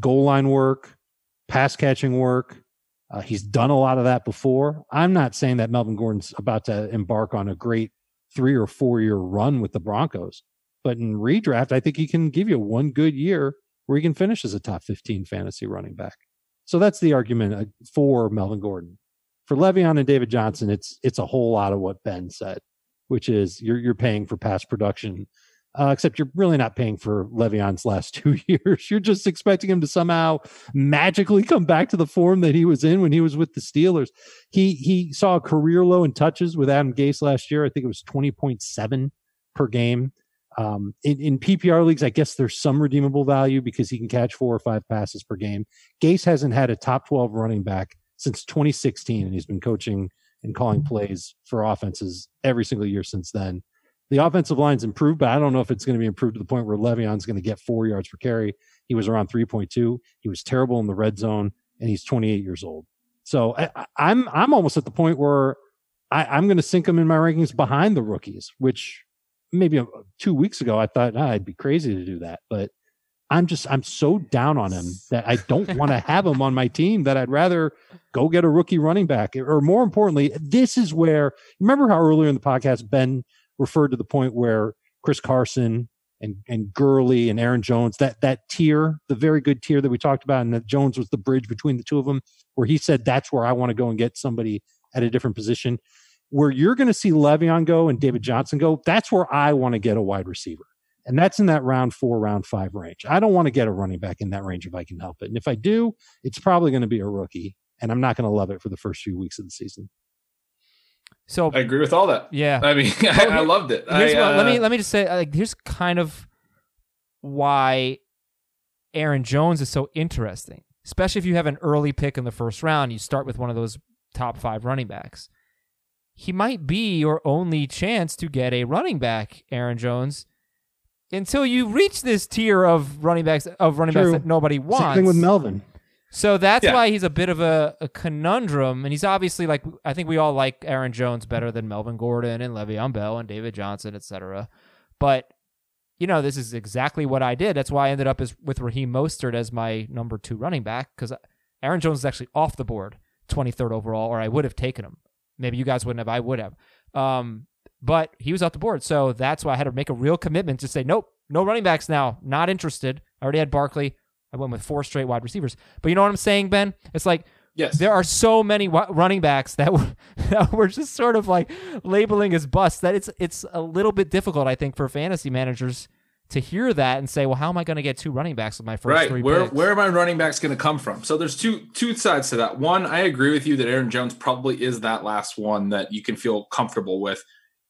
S4: goal line work, pass catching work, uh, he's done a lot of that before. I'm not saying that Melvin Gordon's about to embark on a great three or four year run with the Broncos, but in redraft, I think he can give you one good year where he can finish as a top 15 fantasy running back. So that's the argument uh, for Melvin Gordon. For Le'Veon and David Johnson, it's it's a whole lot of what Ben said, which is you're you're paying for past production uh, except you're really not paying for Le'Veon's last two years. You're just expecting him to somehow magically come back to the form that he was in when he was with the Steelers. He he saw a career low in touches with Adam Gase last year. I think it was 20.7 per game. Um, in, in PPR leagues, I guess there's some redeemable value because he can catch four or five passes per game. Gase hasn't had a top 12 running back since 2016, and he's been coaching and calling plays for offenses every single year since then. The offensive line's improved, but I don't know if it's going to be improved to the point where Le'Veon's going to get four yards per carry. He was around 3.2. He was terrible in the red zone, and he's 28 years old. So I, I- I'm I'm almost at the point where I, I'm going to sink him in my rankings behind the rookies, which maybe uh, two weeks ago I thought ah, I'd be crazy to do that, but I'm just I'm so down on him that I don't want to have him on my team. That I'd rather go get a rookie running back, or more importantly, this is where remember how earlier in the podcast Ben referred to the point where Chris Carson and and Gurley and Aaron Jones that that tier, the very good tier that we talked about, and that Jones was the bridge between the two of them, where he said that's where I want to go and get somebody at a different position. Where you're going to see Le'Veon go and David Johnson go, that's where I want to get a wide receiver. And that's in that round four, round five range. I don't want to get a running back in that range if I can help it. And if I do, it's probably going to be a rookie. And I'm not going to love it for the first few weeks of the season.
S3: So
S5: I agree with all that.
S3: yeah,
S5: I mean, I, I loved it.
S3: Here's
S5: I,
S3: what, let
S5: uh,
S3: me let me just say like here's kind of why Aaron Jones is so interesting, especially if you have an early pick in the first round. You start with one of those top five running backs. He might be your only chance to get a running back, Aaron Jones, until you reach this tier of running backs of running
S4: True.
S3: backs that nobody wants.
S4: Same thing with Melvin.
S3: So that's
S5: Yeah.
S3: why he's a bit of a, a conundrum, and he's obviously like I think we all like Aaron Jones better than Melvin Gordon and Le'Veon Bell and David Johnson, etc. But you know, this is exactly what I did. That's why I ended up as with Raheem Mostert as my number two running back because Aaron Jones is actually off the board, twenty third overall, or I would have taken him. Maybe you guys wouldn't have. I would have. Um, but he was off the board, so that's why I had to make a real commitment to say nope, no running backs now. Not interested. I already had Barkley. I went with four straight wide receivers. But you know what I'm saying, Ben? It's like
S5: yes.
S3: there are so many running backs that were, that we're just sort of like labeling as busts that it's it's a little bit difficult, I think, for fantasy managers to hear that and say, well, how am I going to get two running backs with my first
S5: right.
S3: three
S5: Where
S3: picks?
S5: where are my running backs going to come from? So there's two two sides to that. One, I agree with you that Aaron Jones probably is that last one that you can feel comfortable with.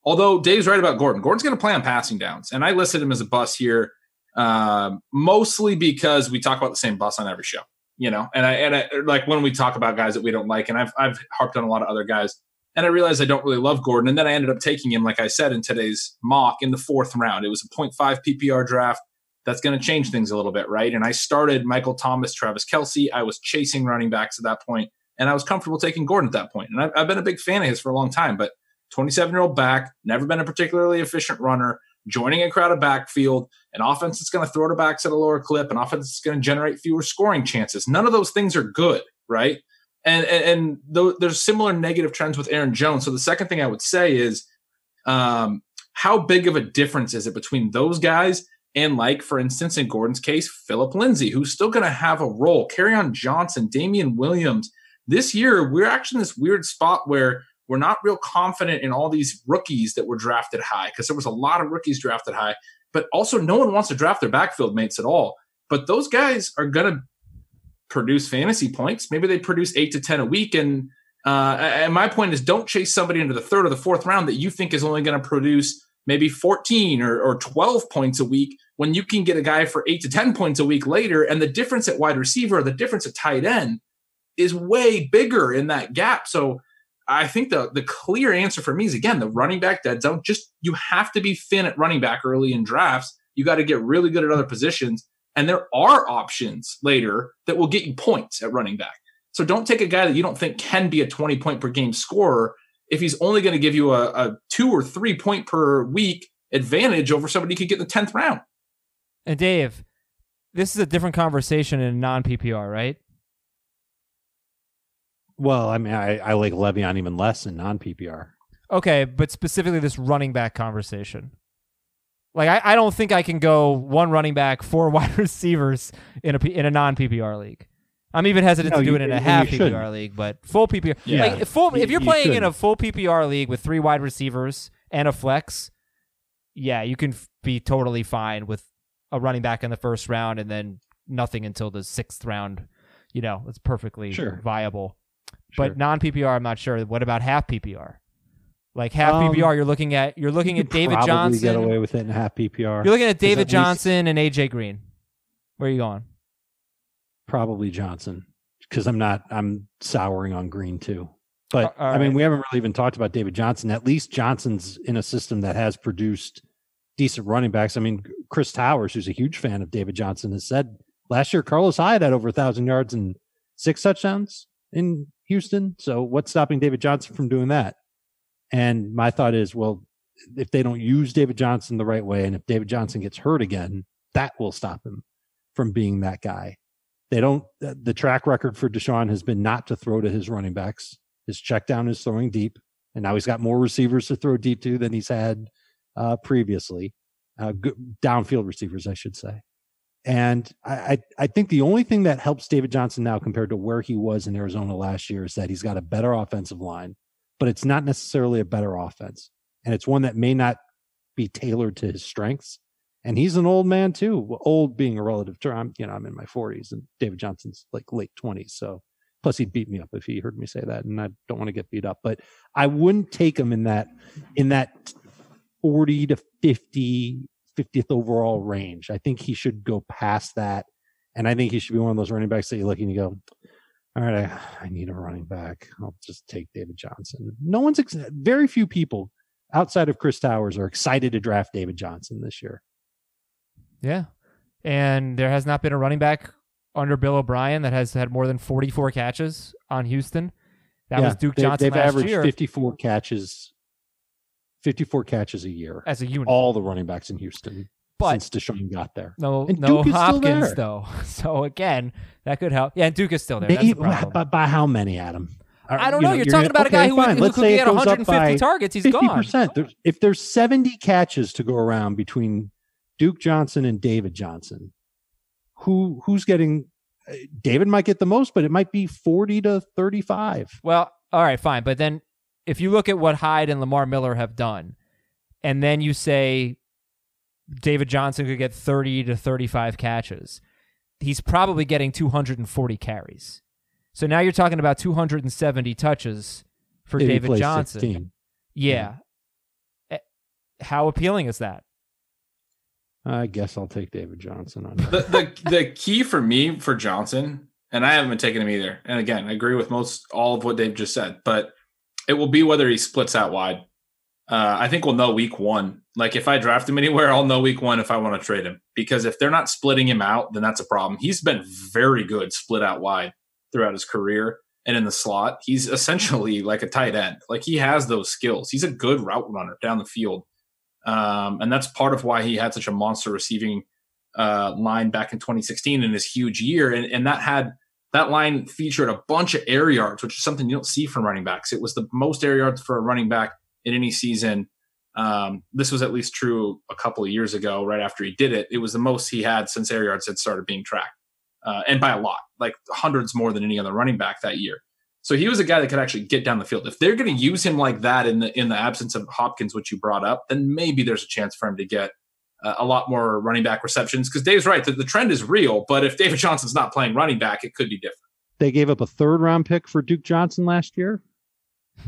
S5: Although Dave's right about Gordon. Gordon's going to play on passing downs, and I listed him as a bus here, um, mostly because we talk about the same bus on every show. You know, and I and I, like when we talk about guys that we don't like, and I've I've harped on a lot of other guys, and I realized I don't really love Gordon, and then I ended up taking him, like I said in today's mock, in the fourth round. It was a 0.5 PPR draft that's going to change things a little bit, right? And I started Michael Thomas, Travis Kelce. I was chasing running backs at that point, and I was comfortable taking Gordon at that point. And I've, I've been a big fan of his for a long time, but 27 year old back, never been a particularly efficient runner, joining a crowded backfield, an offense that's going to throw to backs at a lower clip, an offense that's going to generate fewer scoring chances. None of those things are good, right? And and, and th- there's similar negative trends with Aaron Jones. So the second thing I would say is, um, how big of a difference is it between those guys and like for instance in Gordon's case, Philip Lindsay, who's still going to have a role, Kerryon Johnson, Damien Williams. This year, we're actually in this weird spot where we're not real confident in all these rookies that were drafted high because there was a lot of rookies drafted high, but also no one wants to draft their backfield mates at all. But those guys are going to produce fantasy points. Maybe they produce eight to 10 a week. And, uh, and my point is don't chase somebody into the third or the fourth round that you think is only going to produce maybe 14 or, or 12 points a week when you can get a guy for eight to 10 points a week later. And the difference at wide receiver, or the difference at tight end is way bigger in that gap. So I think the the clear answer for me is again the running back dead zone. Just you have to be thin at running back early in drafts. You got to get really good at other positions, and there are options later that will get you points at running back. So don't take a guy that you don't think can be a twenty point per game scorer if he's only going to give you a, a two or three point per week advantage over somebody you could get in the tenth round.
S3: and Dave, this is a different conversation in non PPR, right?
S4: Well, I mean, I, I like Le'Veon even less in non PPR.
S3: Okay, but specifically this running back conversation. Like I, I don't think I can go one running back, four wide receivers in a P- in a non PPR league. I'm even hesitant
S4: No,
S3: to do
S4: you-
S3: it in a half
S4: you
S3: PPR
S4: shouldn't.
S3: league, but full PPR.
S5: Yeah.
S3: Like full, if you're
S4: you
S3: playing in a full PPR league with three wide receivers and a flex, yeah, you can f- be totally fine with a running back in the first round and then nothing until the sixth round. You know, it's perfectly
S4: Sure.
S3: viable.
S4: Sure.
S3: But non PPR, I'm not sure. What about half PPR? Like half
S4: Um,
S3: PPR, you're looking at you're looking
S4: You
S3: at
S4: could
S3: David
S4: probably
S3: Johnson.
S4: get away with it in half PPR.
S3: You're looking at
S4: 'Cause
S3: David
S4: at least-
S3: Johnson and AJ Green. Where are you going?
S4: Probably Johnson because I'm not. I'm souring on Green too. But
S3: All
S4: I mean, we haven't really even talked about David Johnson. At least Johnson's in a system that has produced decent running backs. I mean, Chris Towers, who's a huge fan of David Johnson, has said last year Carlos Hyde had over a thousand yards and six touchdowns in Houston. So what's stopping David Johnson from doing that? And my thought is, well, if they don't use David Johnson the right way, and if David Johnson gets hurt again, that will stop him from being that guy. They don't. The track record for Deshaun has been not to throw to his running backs. His check down is throwing deep, and now he's got more receivers to throw deep to than he's had uh, previously. Uh, good, downfield receivers, I should say. And I, I, think the only thing that helps David Johnson now compared to where he was in Arizona last year is that he's got a better offensive line, but it's not necessarily a better offense. And it's one that may not be tailored to his strengths. And he's an old man too. Old being a relative term. You know, I'm in my 40s and David Johnson's like late 20s. So plus he'd beat me up if he heard me say that. And I don't want to get beat up, but I wouldn't take him in that, in that 40 to 50, 50th overall range. I think he should go past that. And I think he should be one of those running backs that you look and you go, all right, I, I need a running back. I'll just take David Johnson. No one's, ex- very few people outside of Chris Towers are excited to draft David Johnson this year.
S3: Yeah. And there has not been a running back under Bill O'Brien that has had more than 44 catches on Houston. That
S4: Yeah,
S3: was Duke
S4: they,
S3: Johnson
S4: They've averaged
S3: year
S4: 54 catches, 54 catches a year.
S3: as a unit.
S4: All the running backs in Houston
S3: but
S4: since Deshaun got there.
S3: no,
S4: and
S3: no
S4: Duke is still
S3: Hopkins though. So again, that could help. Yeah, and Duke is still there. That's
S4: Maybe, by, by how many, Adam? Are-
S3: I don't
S4: you
S3: know. You're
S4: you're
S3: talking
S4: gonna-
S3: about a guy
S4: okay,
S3: who,
S4: fine.
S3: who
S4: Let's
S3: could get
S4: it
S3: 150 targets. He's
S4: 50%.
S3: gone.
S4: There's, if there's 70 catches to go around between Duke Johnson and David Johnson, who who's getting? uh, David might get the most, but it might be 40 to 35.
S3: Well, all right, fine. But then if you look at what Hyde and Lamar Miller have done, and then you say David Johnson could get 30 to 35 catches, he's probably getting 240 carries. So now you're talking about 270 touches for
S4: If
S3: David Johnson.
S4: 16.
S3: Yeah. Eh, How appealing is that?
S4: I guess I'll take David Johnson on that.
S5: the, the the key for me for Johnson, and I haven't been taking him either. And again, I agree with most all of what they've just said, but it will be whether he splits out wide. Uh, I think we'll know week one. Like if I draft him anywhere, I'll know week one if I want to trade him. Because if they're not splitting him out, then that's a problem. He's been very good split out wide throughout his career. And in the slot, he's essentially like a tight end. Like he has those skills. He's a good route runner down the field. Um, and that's part of why he had such a monster receiving uh, line back in 2016 in his huge year. And, and that had that line featured a bunch of air yards, which is something you don't see from running backs. It was the most air yards for a running back in any season. Um, this was at least true a couple of years ago, right after he did it. It was the most he had since air yards had started being tracked, uh, and by a lot, like hundreds more than any other running back that year. So he was a guy that could actually get down the field. If they're going to use him like that in the in the absence of Hopkins, which you brought up, then maybe there's a chance for him to get uh, a lot more running back receptions. Because Dave's right that the trend is real, but if David Johnson's not playing running back, it could be different.
S4: They gave up a third round pick for Duke Johnson last year.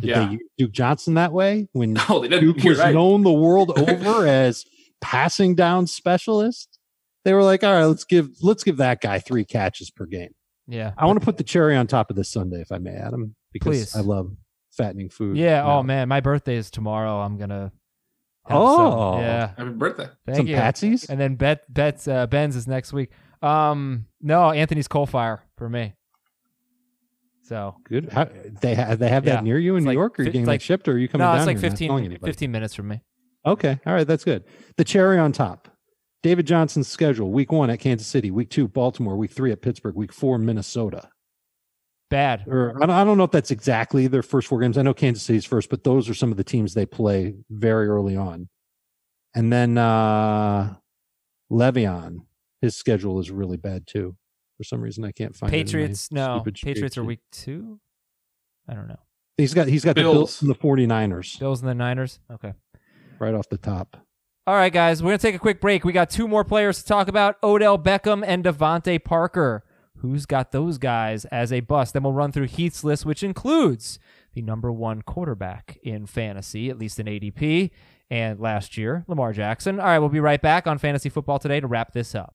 S4: Did
S5: Yeah.
S4: they use Duke Johnson that way when
S5: No, they didn't.
S4: Duke
S5: You're
S4: was
S5: right.
S4: known the world over as passing down specialist? They were like, all right, let's give let's give that guy three catches per game.
S3: Yeah.
S4: I want to put the cherry on top of this Sunday, if I may, Adam, because
S3: Please.
S4: I love fattening food.
S3: Yeah.
S4: now.
S3: Oh man, my birthday is tomorrow. I'm gonna. Have
S4: Oh.
S3: some. yeah.
S5: Happy birthday.
S3: Thank
S4: Some
S3: you.
S4: patsies.
S3: And then Bet Bet's uh, Ben's is next week. Um, no, Anthony's coal fire for me. So
S4: Good. How, they have they have
S3: Yeah.
S4: that near you in
S3: It's
S4: New
S3: like
S4: York, or are you
S3: fi-
S4: getting
S3: it's
S4: like,
S3: like-
S4: shipped, or are you coming
S3: no,
S4: down
S3: it's like
S4: here and not
S3: 15,
S4: anybody?
S3: 15 minutes from me.
S4: Okay. All right. That's good. The cherry on top. David Johnson's schedule week one at Kansas City, week two, Baltimore, week three at Pittsburgh, week four, Minnesota.
S3: Bad.
S4: Or I don't, I don't know if that's exactly their first four games. I know Kansas City's first, but those are some of the teams they play very early on. And then uh Le'Veon, his schedule is really bad too. For some reason, I can't find it
S3: Patriots. No, Patriots are week two. I don't know.
S4: He's got he's got the
S5: Bills.
S4: Bills and the 49ers
S3: Bills and the Niners. Okay.
S4: right off the top.
S3: All right, guys, we're going to take a quick break. We got two more players to talk about Odell Beckham and DeVante Parker. Who's got those guys as a bust? Then we'll run through Heath's list, which includes the number one quarterback in fantasy, at least in ADP, and last year, Lamar Jackson. All right, we'll be right back on Fantasy Football today to wrap this up.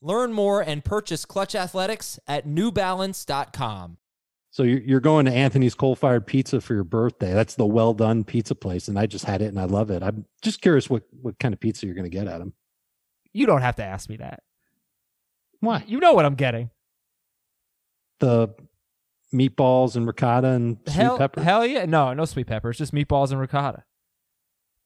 S3: Learn more and purchase Clutch Athletics at newbalance.com.
S4: So you're, you're going to Anthony's Coal Fired Pizza for your birthday. That's the well done pizza place, and I just had it and I love it. I'm just curious what what kind of pizza you're going to get at him.
S3: You don't have to ask me that.
S4: Why?
S3: You know what I'm getting.
S4: The meatballs and ricotta and sweet
S3: hell,
S4: pepper.
S3: hell yeah. No, no sweet pepper. It's just meatballs and ricotta.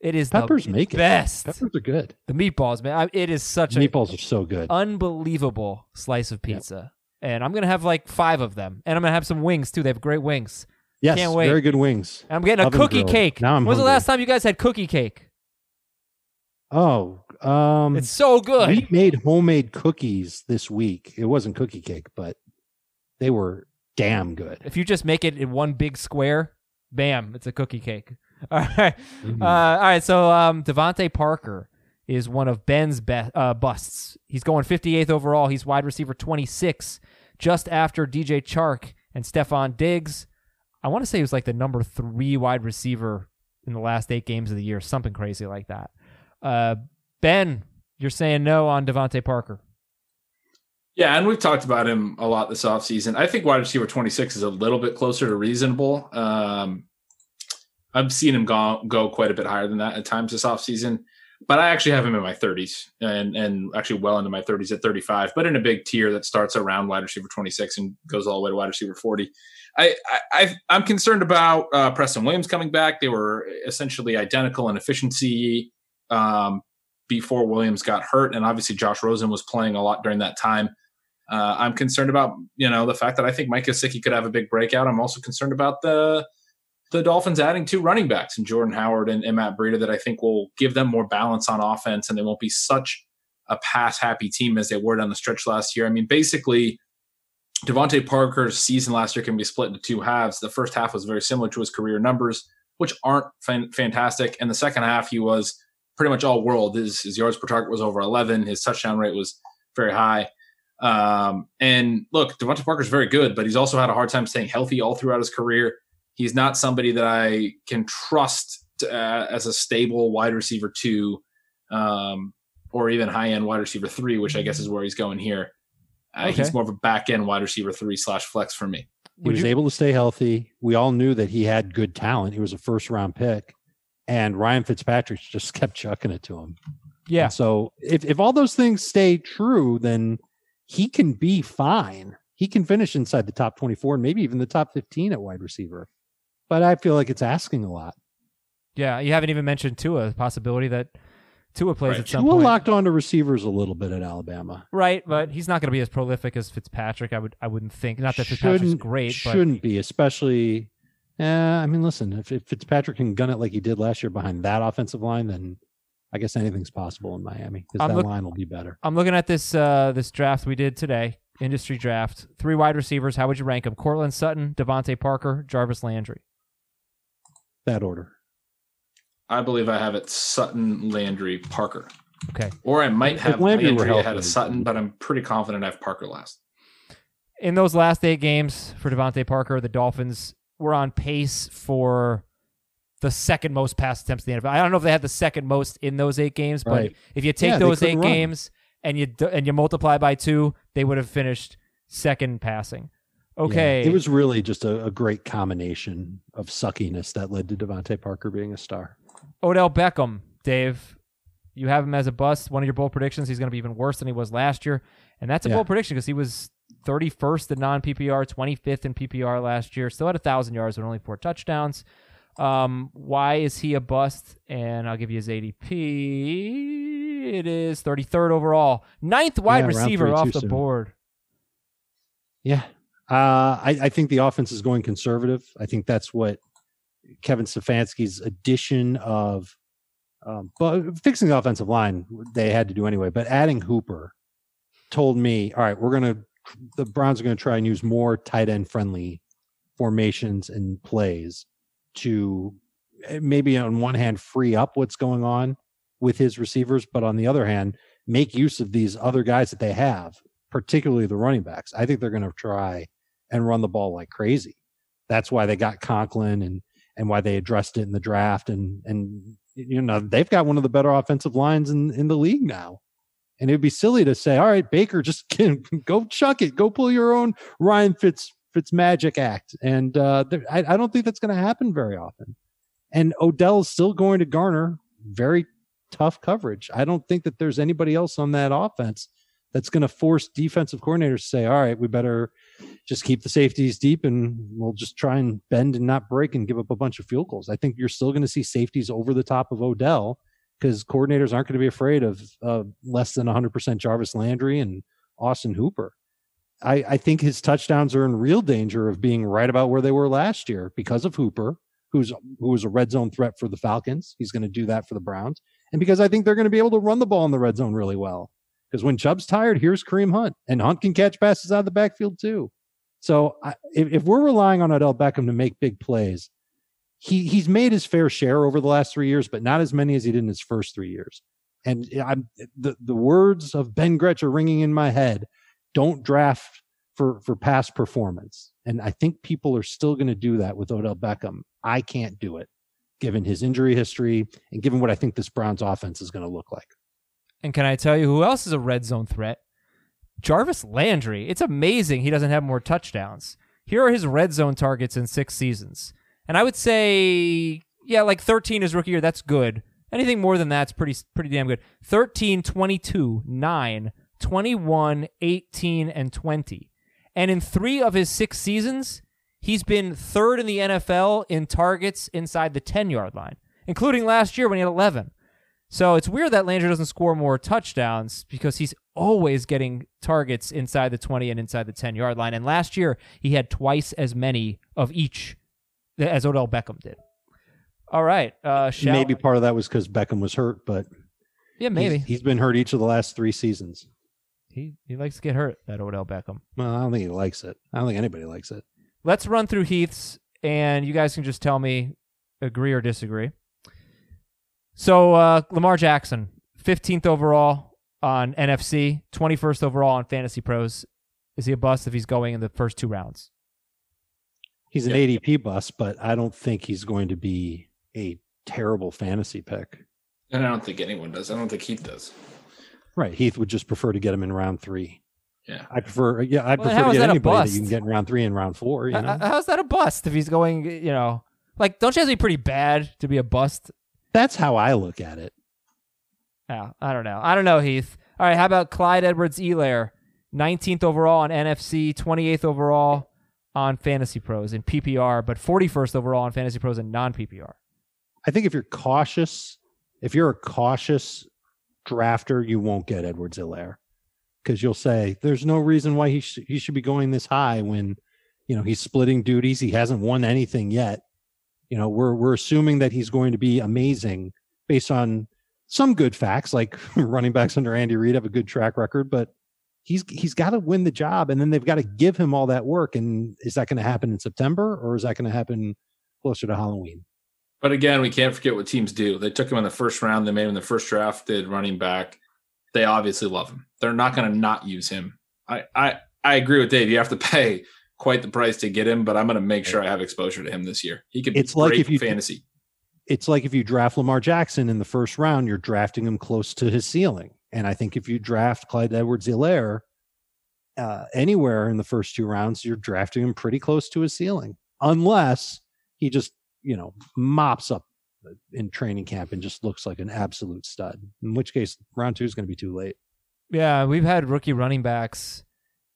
S3: It is
S4: Peppers
S3: the
S4: make it.
S3: best.
S4: Peppers are good.
S3: The meatballs, man. I, it is such a
S4: Meatballs are so good.
S3: unbelievable slice of pizza. And I'm gonna have like five of them, and I'm gonna have some wings too. They have great wings.
S4: yes,
S3: can't wait.
S4: very good wings.
S3: And I'm getting a cookie cake.
S4: Now I'm
S3: When's the
S4: hungry.
S3: last time you guys had cookie cake?
S4: Oh, um,
S3: It's so good.
S4: we made homemade cookies this week. It wasn't cookie cake, but they were damn good.
S3: if you just make it in one big square, bam, it's a cookie cake. All right.
S4: Mhm.
S3: Uh, all right. So um, DeVante Parker is one of Ben's be- uh, busts. He's going 58th overall. He's wide receiver 26, just after DJ Chark and Stefon Diggs. I want to say he was like the number three wide receiver in the last eight games of the year, something crazy like that. Uh, ben, you're saying no on DeVante Parker.
S5: Yeah, and we've talked about him a lot this offseason. I think wide receiver 26 is a little bit closer to reasonable. Um, I've seen him go, go quite a bit higher than that at times this offseason, but I actually have him in my 30s and, and actually well into my 30s at 35, but in a big tier that starts around wide receiver 26 and goes all the way to wide receiver 40. I, I, am concerned about uh, Preston Williams coming back. They were essentially identical in efficiency um, before Williams got hurt, and obviously Josh Rosen was playing a lot during that time. Uh, I'm concerned about you know the fact that I think Mike Gesicki could have a big breakout. I'm also concerned about the the Dolphins adding two running backs and Jordan Howard and, and Matt Breida that I think will give them more balance on offense, and they won't be such a pass happy team as they were down the stretch last year. I mean, basically, DeVante Parker's season last year can be split into two halves. The first half was very similar to his career numbers, which aren't fan- fantastic, and the second half he was pretty much all world. His, his yards per target was over 11. His touchdown rate was very high. Um, and look, DeVante Parker's very good, but he's also had a hard time staying healthy all throughout his career. He's not somebody that I can trust uh, as a stable wide receiver two, um, or even high end wide receiver three, which I guess is where he's going here. Uh,
S3: Okay.
S5: He's more of a back end wide receiver three slash flex for me.
S4: He was
S3: you-
S4: able to stay healthy. We all knew that he had good talent. He was a first round pick, and Ryan Fitzpatrick just kept chucking it to him.
S3: Yeah.
S4: And so if if all those things stay true, then he can be fine. He can finish inside the top twenty four and maybe even the top fifteen at wide receiver. But I feel like it's asking a lot.
S3: Yeah. You haven't even mentioned Tua, the possibility that Tua plays
S5: Right.
S3: at some
S4: Tua
S3: point.
S4: locked onto receivers a little bit at Alabama.
S3: Right, but he's not going to be as prolific as Fitzpatrick. I would, I wouldn't think. Not that Fitzpatrick's
S4: Shouldn't-
S3: great,
S4: Shouldn't be, especially. Uh, I mean, listen, if, if Fitzpatrick can gun it like he did last year behind that offensive line, then I guess anything's possible in Miami because
S3: I'm
S4: that
S3: look-
S4: line will be better.
S3: I'm looking at this uh, this draft we did today, industry draft. Three wide receivers. How would you rank them? Courtland Sutton, DeVante Parker, Jarvis Landry.
S4: That order.
S5: I believe I have it Sutton, Landry, Parker.
S3: Okay.
S5: Or I might
S4: If
S5: have
S4: Landry were
S5: Landry ahead of Sutton, but I'm pretty confident I have Parker last.
S3: In those last eight games for DeVante Parker, the Dolphins were on pace for the second most pass attempts in the NFL. I don't know if they had the second most in those eight games, but
S4: Right.
S3: if you take
S4: Yeah,
S3: those eight
S4: run.
S3: games and you and you multiply by two, they would have finished second passing.
S4: Yeah,
S3: Okay,
S4: it was really just a, a great combination of suckiness that led to DeVante Parker being a star.
S3: Odell Beckham, Dave. You have him as a bust. One of your bold predictions, he's going to be even worse than he was last year, and that's a
S4: Yeah.
S3: bold prediction because he was 31st in non PPR, 25th in PPR last year. Still had a thousand yards but only four touchdowns. Um, why is he a bust? And I'll give you his ADP. It is 33rd overall, ninth wide
S4: Yeah,
S3: receiver off the
S4: soon.
S3: board.
S4: Yeah. Uh, I, I think the offense is going conservative. I think that's what Kevin Stefanski's addition of, um, but fixing the offensive line they had to do anyway. But adding Hooper told me, all right, we're gonna the Browns are gonna try and use more tight end friendly formations and plays to eh, maybe on one hand free up what's going on with his receivers, but on the other hand make use of these other guys that they have particularly the running backs. I think they're going to try and run the ball like crazy. That's why they got Conklin and and why they addressed it in the draft and and you know they've got one of the better offensive lines in in the league now. And it'd be silly to say, all right, Baker, just can, go chuck it, go pull your own Ryan Fitz Fitz magic act. And uh, there, I, I don't think that's going to happen very often. And Odell's still going to garner very tough coverage. I don't think that there's anybody else on that offense that's going to force defensive coordinators to say, all right, we better just keep the safeties deep and we'll just try and bend and not break and give up a bunch of field goals. I think you're still going to see safeties over the top of Odell because coordinators aren't going to be afraid of uh, less than 100% Jarvis Landry and Austin Hooper. I, I think his touchdowns are in real danger of being right about where they were last year because of Hooper, who's who was a red zone threat for the Falcons. He's going to do that for the Browns, and because I think they're going to be able to run the ball in the red zone really well. Because when Chubb's tired, here's Kareem Hunt, and Hunt can catch passes out of the backfield too. So I, if, if we're relying on Odell Beckham to make big plays, he he's made his fair share over the last three years, but not as many as he did in his first three years. And I'm the the words of Ben Gretch are ringing in my head. Don't draft for for past performance, and I think people are still going to do that with Odell Beckham. I can't do it, given his injury history and given what I think this Browns offense is going to look like.
S3: And can I tell you who else is a red zone threat? Jarvis Landry. It's amazing he doesn't have more touchdowns. Here are his red zone targets in six seasons. And I would say, yeah, like 13 is rookie year, that's good. Anything more than that's pretty pretty damn good. 13, 22, 9, 21, 18, and 20. And in three of his six seasons, he's been third in the NFL in targets inside the 10 yard line, including last year when he had 11. So it's weird that Landry doesn't score more touchdowns because he's always getting targets inside the 20 and inside the 10 yard line. And last year, he had twice as many of each as Odell Beckham did. All right. Uh, shall,
S4: Maybe part of that was because Beckham was hurt, but
S3: Yeah,
S4: he's-
S3: maybe.
S4: he's been hurt each of the last three seasons.
S3: He, he likes to get hurt, that Odell Beckham.
S4: Well, I don't think he likes it. I don't think anybody likes it.
S3: Let's run through Heath's, and you guys can just tell me agree or disagree. So uh, Lamar Jackson, 15th overall on NFFC, 21st overall on Fantasy Pros. Is he a bust if he's going in the first two rounds?
S4: He's an
S5: Yeah.
S4: ADP bust, but I don't think he's going to be a terrible fantasy pick.
S5: And I don't think anyone does. I don't think Heath does.
S4: Right. Heath would just prefer to get him in round three.
S5: Yeah.
S4: I prefer, yeah, I
S3: Well,
S4: prefer
S3: how
S4: to get
S3: that
S4: anybody that you can get in round three and round four. You know,
S3: How's that a bust if he's going, you know, like, don't you have to be pretty bad to be a bust?
S4: That's how I look at it.
S3: Yeah, I don't know. I don't know, Heath. All right, how about Clyde Edwards Helaire? 19th overall on NFFC, 28th overall on Fantasy Pros in PPR, but 41st overall on Fantasy Pros in non PPR.
S4: I think if you're cautious, if you're a cautious drafter, you won't get Edwards Helaire because you'll say there's no reason why he sh- he should be going this high when you know he's splitting duties. He hasn't won anything yet. You know, we're we're assuming that he's going to be amazing based on some good facts, like running backs under Andy Reid have a good track record, but he's he's got to win the job, and then they've got to give him all that work. And is that going to happen in September, or is that going to happen closer to Halloween?
S5: But again, we can't forget what teams do. They took him in the first round. They made him the first drafted running back. They obviously love him. They're not going to not use him. I, I I agree with Dave. You have to pay quite the price to get him, but I'm going to make sure I have exposure to him this year. He could.
S4: It's
S5: be
S4: like
S5: great
S4: if you-
S5: fantasy.
S4: It's like if you draft Lamar Jackson in the first round, you're drafting him close to his ceiling. And I think if you draft Clyde Edwards Helaire uh, anywhere in the first two rounds, you're drafting him pretty close to his ceiling, unless he just, you know, mops up in training camp and just looks like an absolute stud. In which case, round two is going to be too late.
S3: Yeah, we've had rookie running backs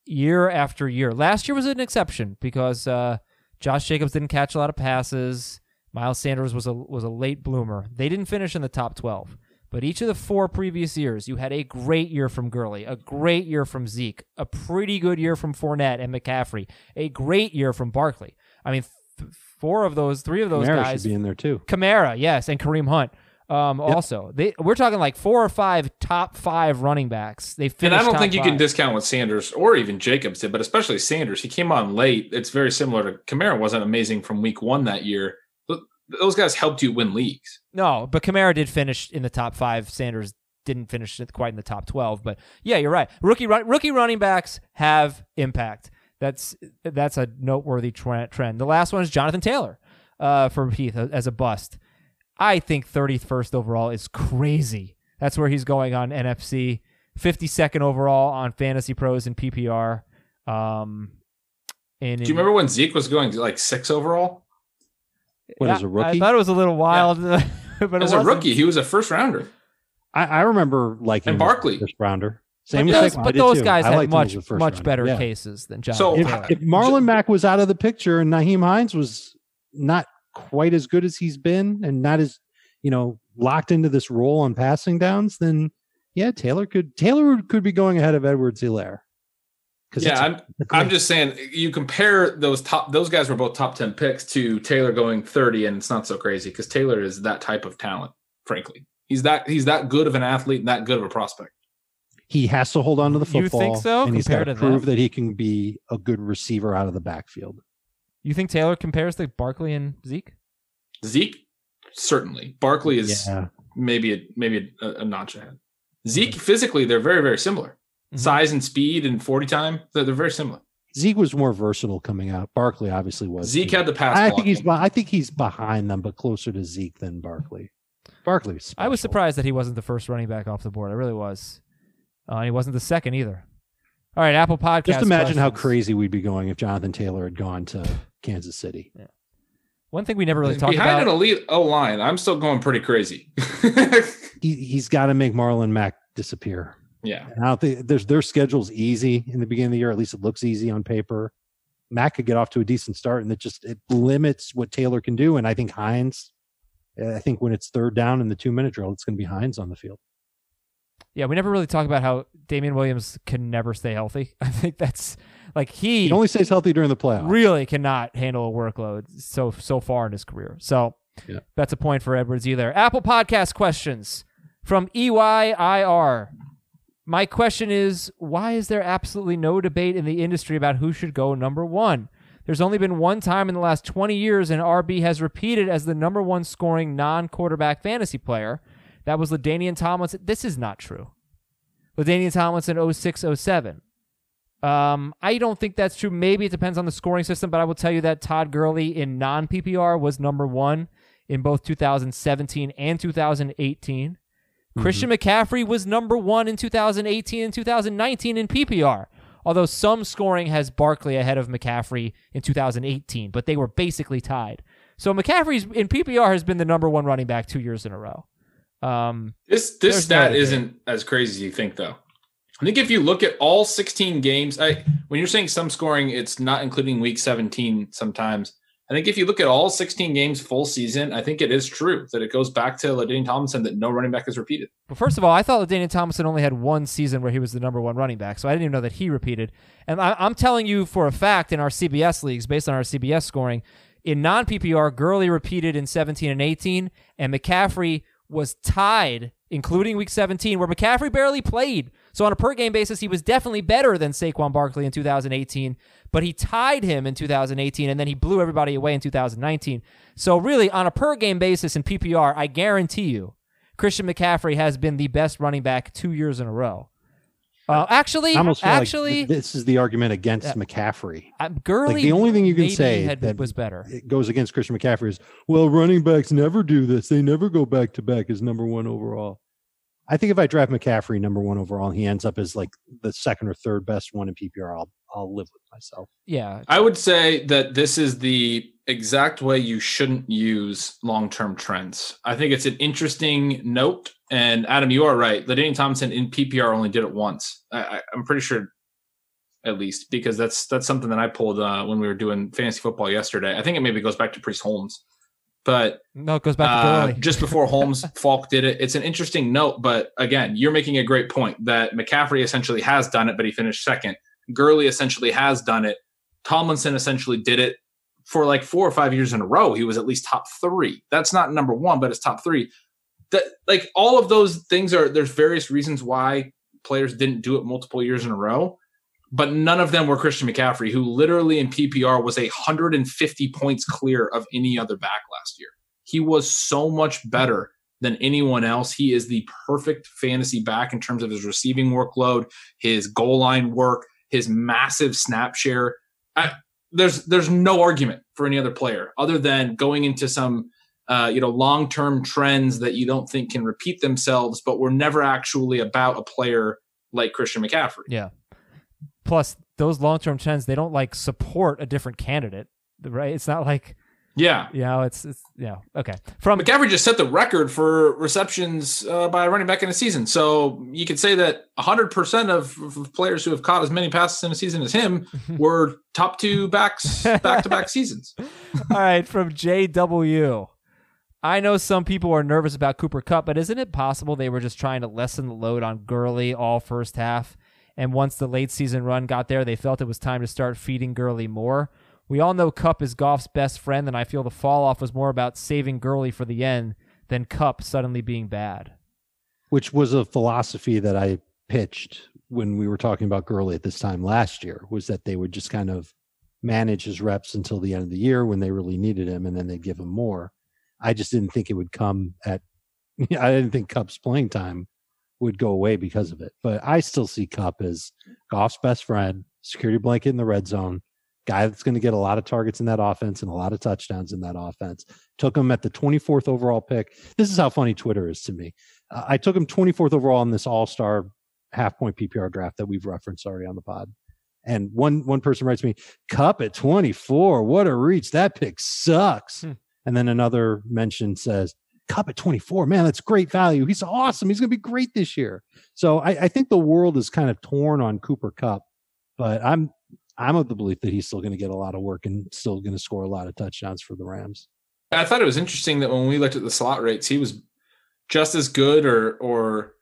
S3: year after year. Last year was an exception because uh, Josh Jacobs didn't catch a lot of passes. Miles Sanders was a was a late bloomer. They didn't finish in the top twelve. But each of the four previous years, you had a great year from Gurley, a great year from Zeke, a pretty good year from Fournette and McCaffrey, a great year from Barkley. I mean, th- four of those, three of those
S4: Kamara
S3: guys
S4: should be in there too.
S3: Kamara, yes, and Kareem Hunt. Um, also, they we're talking like four or five top five running backs. They
S5: And. I don't
S3: top
S5: think you can discount what Sanders or even Jacobs did, but especially Sanders. He came on late. It's very similar to Kamara. wasn't amazing from week one that year. Those guys helped you win leagues.
S3: No, but Kamara did finish in the top five. Sanders didn't finish quite in the top twelve. But yeah, you're right. Rookie run, rookie running backs have impact. That's that's a noteworthy trend. The last one is Jonathan Taylor uh, for Heath as a bust. I think 31st overall is crazy. That's where he's going on NFFC. 52nd overall on Fantasy Pros and PPR. Um, and
S5: Do you remember when Zeke was going like six overall?
S4: What, as a
S3: I
S4: rookie?
S3: I thought it was a little wild, but it
S5: As a rookie, he was a first rounder.
S4: I, I remember like
S5: And
S4: him
S5: Barkley.
S4: first rounder.
S3: But
S4: Same with
S3: those, but those guys
S4: I
S3: had
S4: liked him as
S3: much much
S4: rounder.
S3: better
S4: Yeah.
S3: cases than John.
S5: So,
S4: if, if Marlon Mack was out of the picture and Nyheim Hines was not quite as good as he's been and not as you know locked into this role on passing downs, then yeah, Taylor could Taylor could be going ahead of Edwards Helaire.
S5: Yeah, I'm I'm just saying you compare those top those guys were both top 10 picks to Taylor going 30 and it's not so crazy cuz Taylor is that type of talent, frankly. He's that he's that good of an athlete and that good of a prospect.
S4: he has to hold on to the
S3: You
S4: football.
S3: think so,
S4: And he's got to
S3: to
S4: prove
S3: them?
S4: that he can be a good receiver out of the backfield.
S3: You think Taylor compares to Barkley and Zeke?
S5: Zeke certainly. Barkley is
S4: Yeah,
S5: maybe a, maybe a, a notch ahead. Zeke physically they're very very similar.
S3: Mhm.
S5: Size and speed and 40 time, they're, they're very similar.
S4: Zeke was more versatile coming out. Barkley obviously was.
S5: Zeke
S4: too.
S5: had the pass
S4: I think he's. I think he's behind them, but closer to Zeke than Barkley. Barkley's.
S3: I was surprised that he wasn't the first running back off the board. I really was. Uh, he wasn't the second either. All right, Apple Podcast.
S4: Just imagine how crazy we'd be going if Jonathan Taylor had gone to Kansas City.
S3: One thing we never really talked about.
S5: Behind an elite O line, I'm still going pretty crazy.
S4: He he's got to make Marlon Mack disappear.
S5: yeah.
S4: And I don't think there's their schedule's easy in the beginning of the year. At least it looks easy on paper. Mack could get off to a decent start, and it just it limits what Taylor can do. And I think Hines. I think when it's third down in the two minute drill, it's going to be Hines on the field.
S3: Yeah, we never really talk about how Damien Williams can never stay healthy. I think that's like he
S4: He only stays healthy during the playoffs.
S3: really cannot handle a workload so so far in his career. So
S4: Yeah.
S3: that's a point for Edwards Helaire. Apple Podcast questions from E EYIR. My question is why is there absolutely no debate in the industry about who should go number one? There's only been one time in the last 20 years an RB has repeated as the number one scoring non quarterback fantasy player. That was LaDainian Tomlinson. This is not true. LaDainian Tomlinson 06 07. Um, I don't think that's true. Maybe it depends on the scoring system, but I will tell you that Todd Gurley in non PPR was number one in both 2017 and 2018. Christian McCaffrey was number one in 2018 and 2019 in PPR. Although some scoring has Barkley ahead of McCaffrey in 2018, but they were basically tied. So McCaffrey's in PPR has been the number one running back two years in a row. Um,
S5: This this stat isn't as crazy as you think, though. I think if you look at all 16 games, I when you're saying some scoring, it's not including week 17 sometimes. I think if you look at all 16 games full season, I think it is true that it goes back to LaDainian Tomlinson that no running back is repeated.
S3: But first of all, I thought Daniel Thompson only had one season where he was the number one running back, so I didn't even know that he repeated. And I, I'm telling you for a fact in our CBS leagues, based on our CBS scoring, in non PPR, Gurley repeated in 17 and 18, and McCaffrey was tied, including week 17, where McCaffrey barely played. So on a per game basis, he was definitely better than Saquon Barkley in 2018, but he tied him in 2018, and then he blew everybody away in 2019. So really, on a per game basis in PPR, I guarantee you. Christian McCaffrey has been the best running back two years in a row. Uh, actually,
S4: I almost feel like
S3: actually,
S4: th- this is the argument against
S3: Yeah.
S4: McCaffrey.
S3: I'm Gurley.
S4: Like the only thing you can say
S3: had,
S4: that
S3: was better.
S4: it goes against Christian McCaffrey is, well, running backs never do this. They never go back to back as number one overall. I think if I draft McCaffrey number one overall, he ends up as like the second or third best one in PPR. I'll I'll live with myself.
S3: Yeah,
S5: I would say that this is the exact way you shouldn't use long term trends. I think it's an interesting note. And Adam, you are right. LaDainian Tomlinson in PPR only did it once. I, I'm pretty sure, at least, because that's that's something that I pulled uh, when we were doing fantasy football yesterday. I think it maybe goes back to Priest Holmes, but
S3: no, it goes back to
S5: uh,
S3: Gurley.
S5: just before Holmes, Faulk did it. It's an interesting note, but again, you're making a great point that McCaffrey essentially has done it, but he finished second. Gurley essentially has done it. Tomlinson essentially did it for like four or five years in a row. He was at least top three. That's not number one, but it's top three. That like all of those things are there's various reasons why players didn't do it multiple years in a row, but none of them were Christian McCaffrey, who literally in PPR was 150 points clear of any other back last year. He was so much better than anyone else. He is the perfect fantasy back in terms of his receiving workload, his goal line work, his massive snap share. I, there's there's no argument for any other player other than going into some uh, you know long term trends that you don't think can repeat themselves, but were never actually about a player like Christian McCaffrey.
S3: yeah. Plus, those long term trends they don't like support a different candidate, right? It's not like
S5: Yeah.
S3: you know, it's it's yeah. Okay, from
S5: McCaffrey just set the record for receptions uh, by a running back in a season. So you could say that 100% of, of players who have caught as many passes in a season as him were top two backs back to back seasons.
S3: All right, from JW. I know some people are nervous about Cooper Kupp, but isn't it possible they were just trying to lessen the load on Gurley all first half? And once the late season run got there, they felt it was time to start feeding Gurley more. We all know Kupp is Goff's best friend, and I feel the fall off was more about saving Gurley for the end than Kupp suddenly being bad.
S4: which was a philosophy that I pitched when we were talking about Gurley at this time last year, was that they would just kind of manage his reps until the end of the year when they really needed him, and then they'd give him more. I just didn't think it would come at. I didn't think Kupp's playing time would go away because of it, but I still see Kupp as Goff's best friend, security blanket in the red zone, guy that's going to get a lot of targets in that offense and a lot of touchdowns in that offense. Took him at the 24th overall pick. This is how funny Twitter is to me. Uh, I took him 24th overall in this All Star half point PPR draft that we've referenced already on the pod. And one one person writes me, "Kupp at 24, what a reach! That pick sucks."
S3: Hmm.
S4: And then another mention says, "Kupp at 24, man, that's great value. He's awesome. He's going to be great this year." So I, I think the world is kind of torn on Cooper Kupp, but I'm I'm of the belief that he's still going to get a lot of work and still going to score a lot of touchdowns for the Rams.
S5: I thought it was interesting that when we looked at the slot rates, he was just as good or or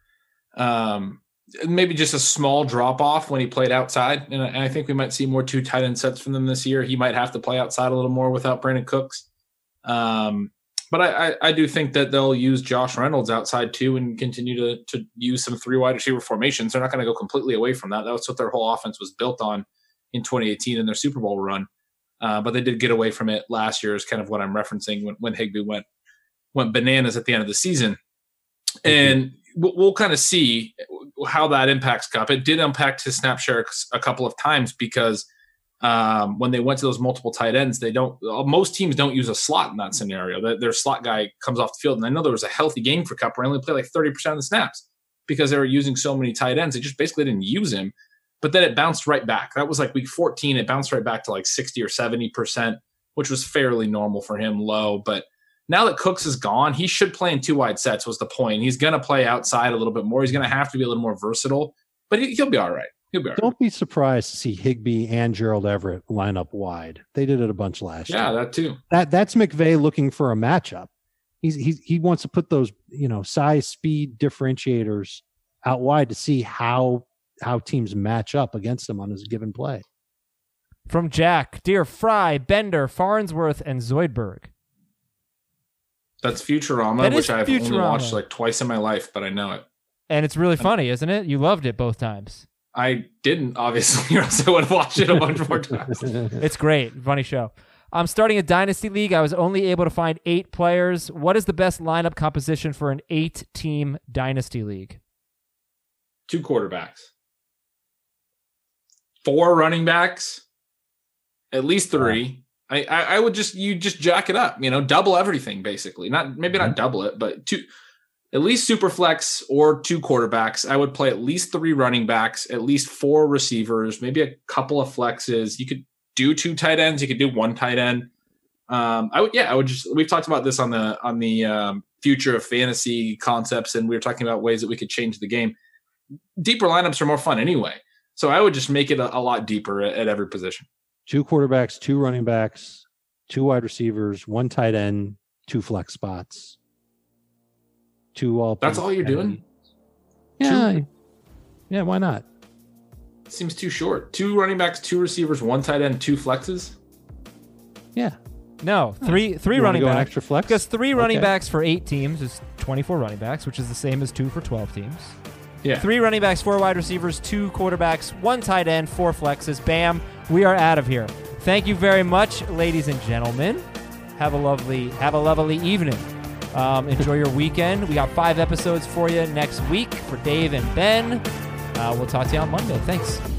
S5: um, maybe just a small drop off when he played outside. And I, and I think we might see more two tight end sets from them this year. He might have to play outside a little more without Brandin Cooks. Um, but I, I, I do think that they'll use Josh Reynolds outside too and continue to to use some three wide receiver formations. They're not going to go completely away from that. That's what their whole offense was built on in 2018 in their Super Bowl run. Uh, but they did get away from it last year, is kind of what I'm referencing when, when Higbee went went bananas at the end of the season. And we'll, we'll kind of see how that impacts Kupp. It did impact his snap share a couple of times because um, when they went to those multiple tight ends, they don't. Most teams don't use a slot in that scenario. Their, their slot guy comes off the field, and I know there was a healthy game for Kupp where he only played like thirty percent of the snaps because they were using so many tight ends. They just basically didn't use him. But then it bounced right back. That was like week 14. It bounced right back to like 60 or 70%, which was fairly normal for him, low. But now that Cooks is gone, he should play in two wide sets, was the point. He's going to play outside a little bit more. He's going to have to be a little more versatile, but he, will be all right. He'll be all right.
S4: Don't be surprised to see Higbee and Gerald Everett line up wide. They did it a bunch last
S5: Yeah,
S4: year.
S5: Yeah, that too.
S4: That that's McVay looking for a matchup. He's he he wants to put those you know size speed differentiators out wide to see how how teams match up against them on his given play.
S3: From Jack, dear Fry, Bender, Farnsworth, and Zoidberg.
S5: That's Futurama,
S3: That is
S5: which I've only
S3: Futurama.
S5: watched like twice in my life, but I know it.
S3: And it's really funny, isn't it? You loved it both times.
S5: I didn't, obviously, or else I would have watched it a bunch more times.
S3: It's great. Funny show. I'm starting a dynasty league. I was only able to find eight players. What is the best lineup composition for an eight team dynasty league?
S5: Two quarterbacks. four running backs, at least three. I, I, I would just you just jack it up, you know, double everything basically. Not maybe not mm-hmm. double it, but two at least super flex or two quarterbacks. I would play at least three running backs, at least four receivers, maybe a couple of flexes. You could do two tight ends. You could do one tight end. Um, I would, yeah, I would just. We've talked about this on the on the um, future of fantasy concepts, and we were talking about ways that we could change the game. Deeper lineups are more fun anyway, so I would just make it a, a lot deeper at, at every position.
S4: Two quarterbacks, two running backs, two wide receivers, one tight end, two flex spots, two all.
S5: That's all you're doing.
S4: Yeah, yeah. Why not?
S5: Seems too short. Two running backs, two receivers, one tight end, two flexes.
S4: Yeah,
S3: No, three three
S4: You
S3: running backs.
S4: extra flex?
S3: Because three running
S4: Okay.
S3: backs for eight teams is 24 running backs, which is the same as two for 12 teams.
S5: Yeah.
S3: Three running backs, four wide receivers, two quarterbacks, one tight end, four flexes. Bam, we are out of here. Thank you very much, ladies and gentlemen. Have a lovely have a lovely evening. Um, enjoy your weekend. We got five episodes for you next week for Dave and Ben. Uh, we'll talk to you on Monday. Thanks.